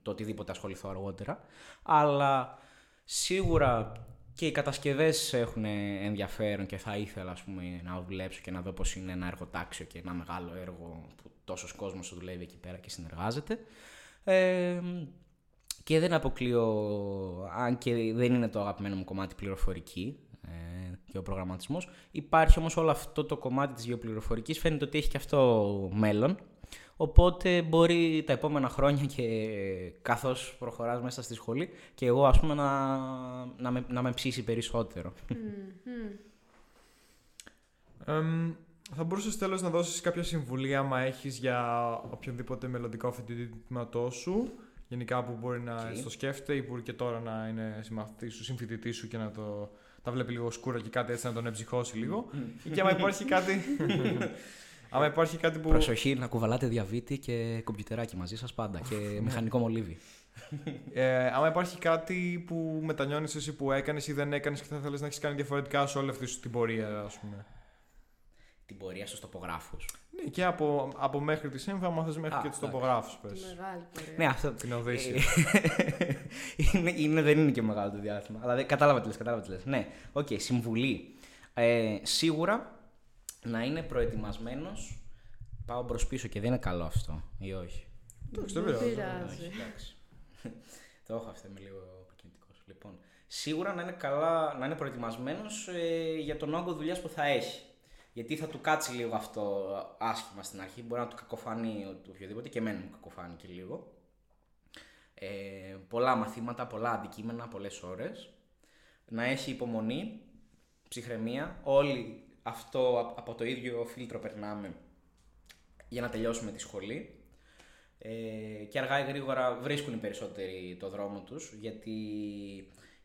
το οτιδήποτε ασχοληθώ αργότερα, αλλά σίγουρα και οι κατασκευές έχουν ενδιαφέρον και θα ήθελα ας πούμε, να δουλέψω και να δω πώς είναι ένα εργοτάξιο και ένα μεγάλο έργο που τόσος κόσμος δουλεύει εκεί πέρα και συνεργάζεται. Ε, και δεν αποκλείω, αν και δεν είναι το αγαπημένο μου κομμάτι πληροφορική ε, και ο προγραμματισμός, υπάρχει όμως όλο αυτό το κομμάτι της γεωπληροφορικής, φαίνεται ότι έχει και αυτό μέλλον Οπότε μπορεί τα επόμενα χρόνια και καθώς προχωράς μέσα στη σχολή και εγώ ας πούμε να, να, με, να με ψήσει περισσότερο. θα μπορούσες τέλος να δώσεις κάποια συμβουλή άμα έχεις για οποιονδήποτε μελλοντικό φοιτητήματό σου γενικά που μπορεί να okay. το σκέφτεται ή μπορεί και τώρα να είναι συμμαθητής σου, συμφοιτητής σου και να το, τα βλέπει λίγο σκούρα και κάτι έτσι να τον εμψυχώσει λίγο. ή και άμα υπάρχει κάτι Άμα υπάρχει κάτι που. Προσοχή να κουβαλάτε διαβήτη και κομπιουτεράκι μαζί σας πάντα και μηχανικό μολύβι. Ε, άμα υπάρχει κάτι που μετανιώνεις εσύ που έκανες ή δεν έκανες και θα θέλεις να έχεις κάνει διαφορετικά σε όλη αυτή σου την πορεία, ας πούμε. Την πορεία στους τοπογράφους. Ναι, και από, από μέχρι τη έμφα μάθες μέχρι Α, και τους εντάξει. τοπογράφους, Τη πες. μεγάλη πορεία. Ναι, αυτό. Την Οδύσσια. Ε, είναι, είναι, δεν είναι και μεγάλο το διάστημα. Αλλά δεν- κατάλαβα τι λες, κατάλαβα τι λες. Ναι, οκ, συμβουλή. Ε, σίγουρα να είναι προετοιμασμένος. Πάω μπρος πίσω και δεν είναι καλό αυτό, ή όχι; Εντάξει, δεν Δεν πειράζει. πειράζει. Όχι, εντάξει. το έχω αυτό, είμαι λίγο υπερκινητικός. Λοιπόν, σίγουρα να είναι, καλά, να είναι προετοιμασμένος ε, για τον όγκο δουλειάς που θα έχει. Γιατί θα του κάτσει λίγο αυτό άσχημα στην αρχή. Μπορεί να του κακοφανεί το οποιοδήποτε και εμένα μου κακοφάνη και λίγο. Ε, πολλά μαθήματα, πολλά αντικείμενα, πολλές ώρες. Να έχει υπομονή, ψυχραιμία. Όλοι αυτό α- από το ίδιο φίλτρο περνάμε για να τελειώσουμε τη σχολή. Ε, και αργά ή γρήγορα βρίσκουν οι περισσότεροι το δρόμο τους γιατί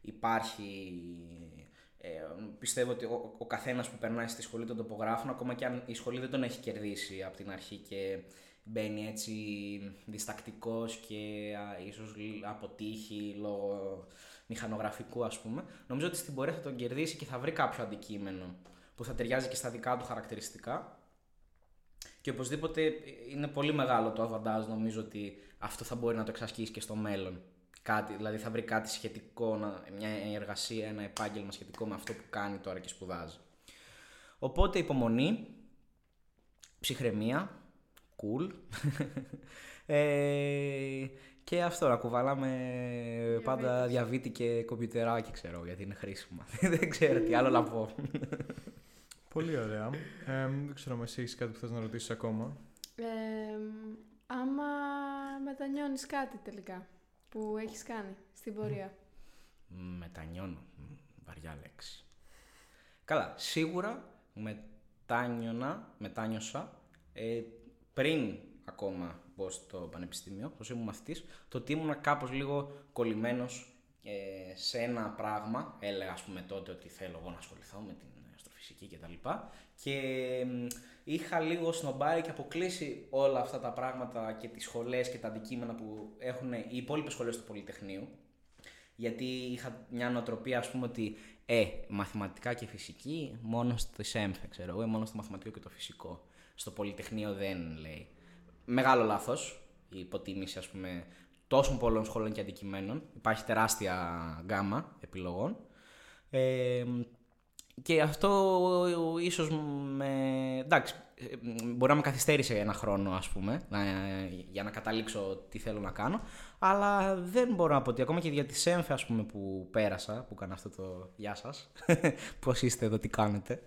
υπάρχει ε, πιστεύω ότι ο, ο καθένας που περνάει στη σχολή των τοπογράφων ακόμα και αν η σχολή δεν τον έχει κερδίσει από την αρχή και μπαίνει έτσι διστακτικός και α, ίσως λ- αποτύχει λόγω μηχανογραφικού ας πούμε νομίζω ότι στην πορεία θα τον κερδίσει και θα βρει κάποιο αντικείμενο που θα ταιριάζει και στα δικά του χαρακτηριστικά και οπωσδήποτε είναι πολύ μεγάλο το αβαντάζ νομίζω ότι αυτό θα μπορεί να το εξασκήσει και στο μέλλον. Κάτι, δηλαδή θα βρει κάτι σχετικό, να- μια εργασία, ένα επάγγελμα σχετικό με αυτό που κάνει τώρα και σπουδάζει. Οπότε υπομονή, ψυχραιμία, cool. ε, και αυτό, να κουβαλάμε πάντα διαβήτη και κομπιουτεράκι, ξέρω, γιατί είναι χρήσιμα. δεν ξέρω τι άλλο να πω. Πολύ ωραία. Ε, δεν ξέρω αν εσύ έχεις κάτι που θες να ρωτήσεις ακόμα. Ε, άμα μετανιώνεις κάτι τελικά που έχεις κάνει στην πορεία. Μετανιώνω. Μ, Βαριά λέξη. Καλά, σίγουρα μετάνιωνα, μετάνιωσα ε, πριν ακόμα μπω στο πανεπιστήμιο, όσο ήμουν μαθητής, το ότι ήμουν κάπως λίγο κολλημένος ε, σε ένα πράγμα. Έλεγα, ας πούμε, τότε ότι θέλω εγώ να ασχοληθώ με την αστροφυσική κτλ. Και, και μ, είχα λίγο σνομπάρει και αποκλείσει όλα αυτά τα πράγματα και τις σχολές και τα αντικείμενα που έχουν οι υπόλοιπες σχολές του Πολυτεχνείου. Γιατί είχα μια νοοτροπία, ας πούμε, ότι ε, μαθηματικά και φυσική μόνο στη ΣΕΜΦΕ, ξέρω εγώ, ή μόνο στο μαθηματικό και το φυσικό. Στο Πολυτεχνείο δεν λέει. Μεγάλο λάθος η υποτίμηση, ας πούμε, τόσων πολλών σχολών και αντικειμένων. Υπάρχει τεράστια γκάμα επιλογών. Ε, και αυτό ίσως με... Εντάξει, ε, μπορεί να με καθυστέρησε ένα χρόνο, ας πούμε, να, για να καταλήξω τι θέλω να κάνω. Αλλά δεν μπορώ να πω ότι ακόμα και για τη ΣΕΜΦΕ, ας πούμε, που πέρασα, που έκανα αυτό το «Γεια σας», πώς είστε εδώ, τι κάνετε,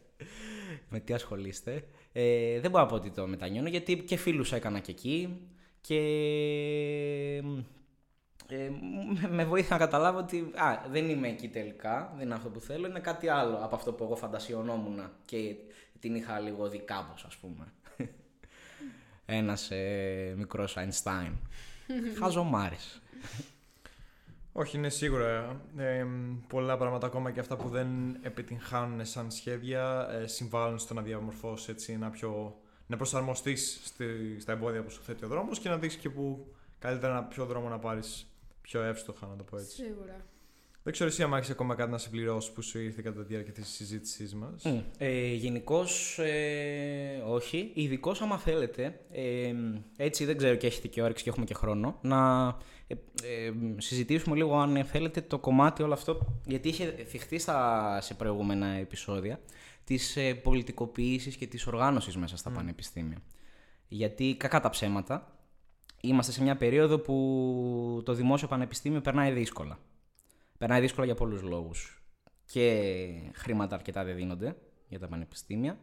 με τι ασχολείστε. Ε, δεν μπορώ να πω ότι το μετανιώνω, γιατί και φίλους έκανα και εκεί και ε, με- με βοήθησε να καταλάβω ότι α, δεν είμαι εκεί τελικά, δεν είναι αυτό που θέλω, είναι κάτι άλλο από αυτό που εγώ φαντασιωνόμουν και την είχα λίγο δει κάπως, ας πούμε. Ένας ε, μικρός Einstein. Χαζομάρης. Όχι, είναι σίγουρα. Ε, πολλά πράγματα ακόμα και αυτά που δεν επιτυγχάνουν σαν σχέδια ε, συμβάλλουν στο να διαμορφώσεις έτσι ένα πιο. να προσαρμοστείς στα εμπόδια που σου θέτει ο δρόμος και να δεις και που καλύτερα να ποιο δρόμο να πάρεις πιο εύστοχα, να το πω έτσι. Σίγουρα. Δεν ξέρω εσύ αν έχει ακόμα κάτι να συμπληρώσει που σου ήρθε κατά τη διάρκεια της συζήτησής μας. Mm. Ε, Γενικώς ε, όχι. Ειδικώς άμα θέλετε, ε, έτσι δεν ξέρω και έχετε και όρεξη και έχουμε και χρόνο, να ε, ε, συζητήσουμε λίγο αν θέλετε το κομμάτι όλο αυτό, γιατί είχε θυχτεί στα, σε προηγούμενα επεισόδια, της ε, πολιτικοποίησης και της οργάνωσης μέσα στα πανεπιστήμια. Γιατί κακά τα ψέματα, είμαστε σε μια περίοδο που το δημόσιο πανεπιστήμιο περνάει δύσκολα. Περνάει δύσκολα για πολλούς λόγους. Και χρήματα αρκετά δεν δίνονται για τα πανεπιστήμια.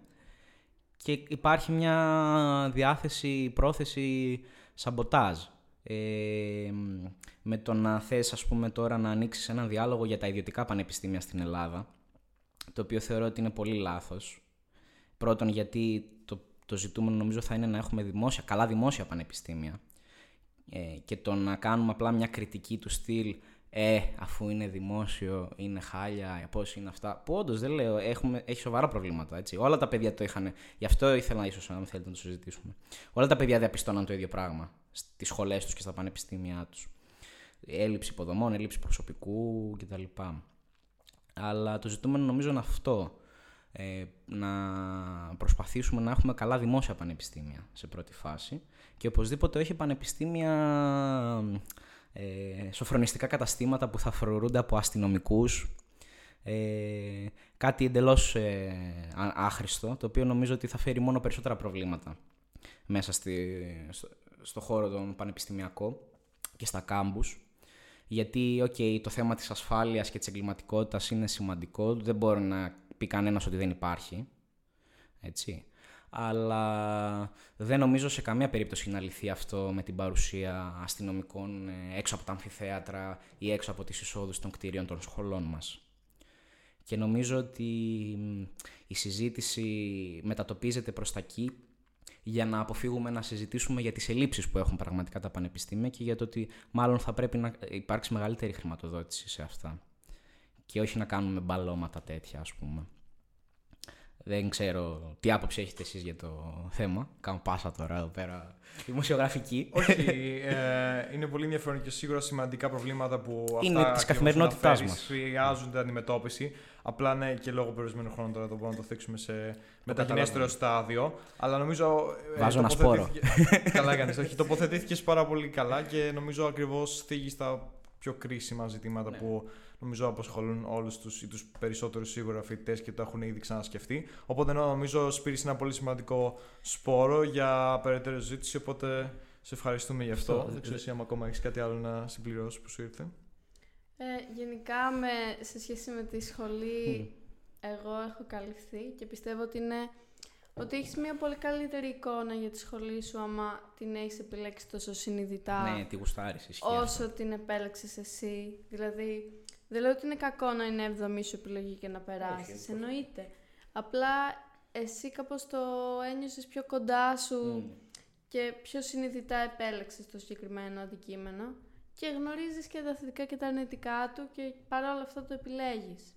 Και υπάρχει μια διάθεση, πρόθεση σαμποτάζ. Ε, με το να θες ας πούμε τώρα να ανοίξεις έναν διάλογο για τα ιδιωτικά πανεπιστήμια στην Ελλάδα το οποίο θεωρώ ότι είναι πολύ λάθος. Πρώτον γιατί το, το ζητούμενο νομίζω θα είναι να έχουμε δημόσια, καλά δημόσια πανεπιστήμια ε, και το να κάνουμε απλά μια κριτική του στυλ ε, αφού είναι δημόσιο, είναι χάλια, πώς είναι αυτά. Που όντως δεν λέω, έχουμε, έχει σοβαρά προβλήματα. Έτσι. Όλα τα παιδιά το είχαν. Γι' αυτό ήθελα ίσως, αν θέλετε, να το συζητήσουμε. Όλα τα παιδιά διαπιστώναν το ίδιο πράγμα στις σχολές τους και στα πανεπιστήμια τους. έλλειψη υποδομών, έλλειψη προσωπικού κτλ. Αλλά το ζητούμενο νομίζω είναι αυτό. Ε, να προσπαθήσουμε να έχουμε καλά δημόσια πανεπιστήμια σε πρώτη φάση και οπωσδήποτε όχι πανεπιστήμια ε, σοφρονιστικά καταστήματα που θα φρουρούνται από αστυνομικούς. Ε, κάτι εντελώς ε, άχρηστο το οποίο νομίζω ότι θα φέρει μόνο περισσότερα προβλήματα μέσα στη, στο, στο χώρο των πανεπιστημιακών και στα κάμπους. Γιατί okay, το θέμα της ασφάλειας και της εγκληματικότητας είναι σημαντικό, δεν μπορεί να πει κανένας ότι δεν υπάρχει, έτσι. Αλλά δεν νομίζω σε καμία περίπτωση να λυθεί αυτό με την παρουσία αστυνομικών ε, έξω από τα αμφιθέατρα ή έξω από τις εισόδους των κτίριων των σχολών μας. Και νομίζω ότι η συζήτηση μετατοπίζεται προς τα εκεί για να αποφύγουμε να συζητήσουμε για τις ελλείψεις που έχουν πραγματικά τα πανεπιστήμια και για το ότι μάλλον θα πρέπει να υπάρξει μεγαλύτερη χρηματοδότηση σε αυτά. Και όχι να κάνουμε μπαλώματα τέτοια, ας πούμε. Δεν ξέρω τι άποψη έχετε εσείς για το θέμα. Κάνω πάσα τώρα εδώ πέρα. Δημοσιογραφική. Όχι. Ε, είναι πολύ ενδιαφέρον και σίγουρα σημαντικά προβλήματα που είναι αυτά της καθημερινότητάς μας. Χρειάζονται αντιμετώπιση. Απλά ναι, και λόγω περιορισμένου χρόνου τώρα το μπορούμε να το θίξουμε σε μεταγενέστερο στάδιο. Αλλά νομίζω. Ε, Βάζω ένα σπόρο. καλά έκανε. Όχι, τοποθετήθηκες πάρα πολύ καλά και νομίζω ακριβώς θίγεις στα πιο κρίσιμα ζητήματα ναι. που νομίζω απασχολούν όλους τους ή τους περισσότερους σίγουρα φοιτητές και το έχουν ήδη ξανασκεφτεί. Οπότε νομίζω σπήρει ένα πολύ σημαντικό σπόρο για περαιτέρω ζήτηση. Οπότε σε ευχαριστούμε γι' αυτό. Δεν ξέρω εσύ αν ακόμα έχεις κάτι άλλο να συμπληρώσεις που σου ήρθε. Ε, γενικά με, σε σχέση με τη σχολή, εγώ έχω καλυφθεί και πιστεύω ότι είναι ότι έχεις μια πολύ καλύτερη εικόνα για τη σχολή σου άμα την έχεις επιλέξει τόσο συνειδητά. Ναι, τη γουστάρεις. Όσο την επέλεξες εσύ. Δηλαδή, δεν λέω ότι είναι κακό να είναι εβδομή σου επιλογή και να περάσεις. Εννοείται. Απλά εσύ κάπως το ένιωσες πιο κοντά σου και πιο συνειδητά επέλεξες το συγκεκριμένο αντικείμενο και γνωρίζεις και τα θετικά και τα αρνητικά του και παρόλα αυτά το επιλεγεις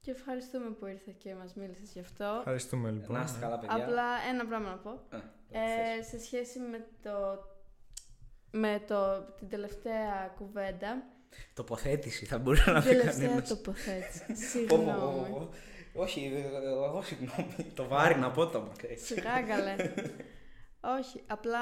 Και ευχαριστούμε που ήρθες και μας μίλησες γι' αυτό. Ευχαριστούμε λοιπόν. Να είστε καλά παιδιά. Απλά ένα πράγμα να πω. ε, σε σχέση με το, με το, την τελευταία κουβέντα. Τοποθέτηση θα μπορούσε να πει κανένας. Τελευταία τοποθέτηση. Συγγνώμη. Όχι, εγώ συγγνώμη. Το βάρη να πω το Σιγά καλέ. Όχι, απλά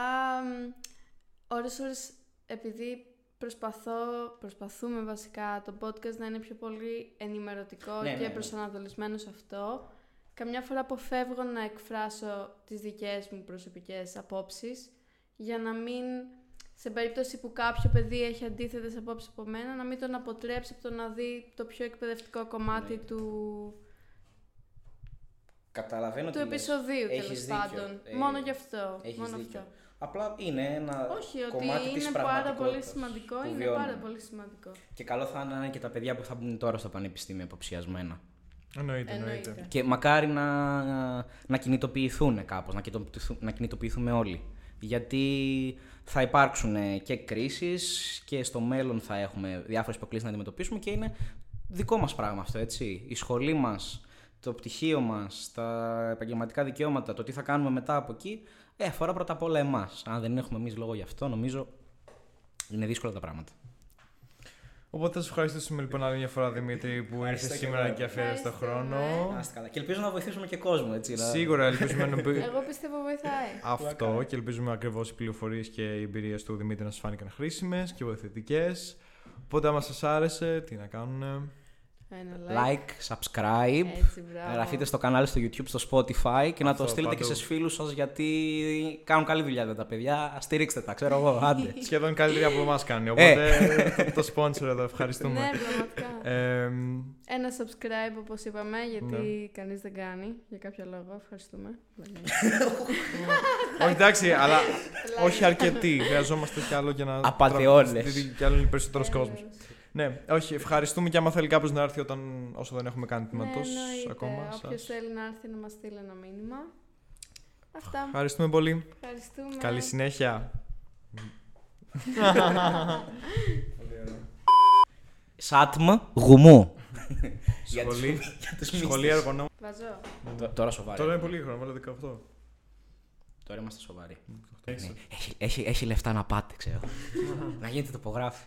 ώρες ώρες επειδή προσπαθώ, προσπαθούμε βασικά το podcast να είναι πιο πολύ ενημερωτικό ναι, και ναι, ναι. προσανατολισμένο σε αυτό. Καμιά φορά αποφεύγω να εκφράσω τις δικές μου προσωπικές απόψεις για να μην, σε περίπτωση που κάποιο παιδί έχει αντίθετες απόψεις από μένα, να μην τον αποτρέψει από το να δει το πιο εκπαιδευτικό κομμάτι ναι. του... Καταλαβαίνω του επεισοδίου τέλος πάντων. Ε, μόνο γι' αυτό. μόνο αυτό. Απλά είναι ένα Όχι, κομμάτι ότι είναι πάρα πολύ σημαντικό. Είναι πάρα πολύ σημαντικό. Και καλό θα είναι και τα παιδιά που θα μπουν τώρα στο πανεπιστήμιο αποψιασμένα. Εννοείται, εννοείται. Και μακάρι να, να κινητοποιηθούν κάπως, να, να κινητοποιηθούμε όλοι. Γιατί θα υπάρξουν και κρίσεις και στο μέλλον θα έχουμε διάφορες προκλήσεις να αντιμετωπίσουμε και είναι δικό μας πράγμα αυτό, έτσι. Η σχολή μας, το πτυχίο μας, τα επαγγελματικά δικαιώματα, το τι θα κάνουμε μετά από εκεί, ε, αφορά πρώτα απ' όλα εμάς. Αν δεν έχουμε εμείς λόγο γι' αυτό, νομίζω είναι δύσκολα τα πράγματα. Οπότε θα σα ευχαριστήσουμε λοιπόν άλλη μια φορά Δημήτρη που ήρθες σήμερα και αφαίρεσε το χρόνο. καλά. Και ελπίζω να βοηθήσουμε και κόσμο, έτσι. Σίγουρα ελπίζουμε να. Εγώ πιστεύω βοηθάει. Αυτό και ελπίζουμε ακριβώς οι πληροφορίες και οι εμπειρίες του Δημήτρη να σας φάνηκαν χρήσιμες και βοηθητικές. Οπότε, άμα σας άρεσε, τι να κάνουν like, subscribe. Γραφείτε στο κανάλι στο YouTube, στο Spotify και να το στείλετε και σε φίλους σας γιατί κάνουν καλή δουλειά τα παιδιά. Στηρίξτε τα, ξέρω εγώ. Άντε. Σχεδόν καλύτερη από εμά κάνει. Ε. Οπότε το sponsor εδώ, ευχαριστούμε. Ναι, πραγματικά. Ένα subscribe όπως είπαμε, γιατί ναι. κανείς δεν κάνει για κάποιο λόγο. Ευχαριστούμε. όχι εντάξει, αλλά όχι αρκετοί. Χρειαζόμαστε κι άλλο για να. Απαταιώνε. Κι άλλο περισσότερος κόσμος. Ναι, όχι, ευχαριστούμε και άμα θέλει κάποιος να έρθει όταν, όσο δεν έχουμε κάνει τμήματος ναι, ακόμα. Όποιος θέλει να έρθει να μας στείλει ένα μήνυμα. Αυτά. Ευχαριστούμε πολύ. Ευχαριστούμε. Καλή συνέχεια. Σάτμ γουμού. Σχολή, σχολή εργονόμων. Βαζό. Τώρα σοβαρή. Τώρα είναι πολύ χρόνο, βάλω 18. Τώρα είμαστε σοβαροί. Έχει, έχει, έχει λεφτά να πάτε, ξέρω. να γίνετε τοπογράφοι.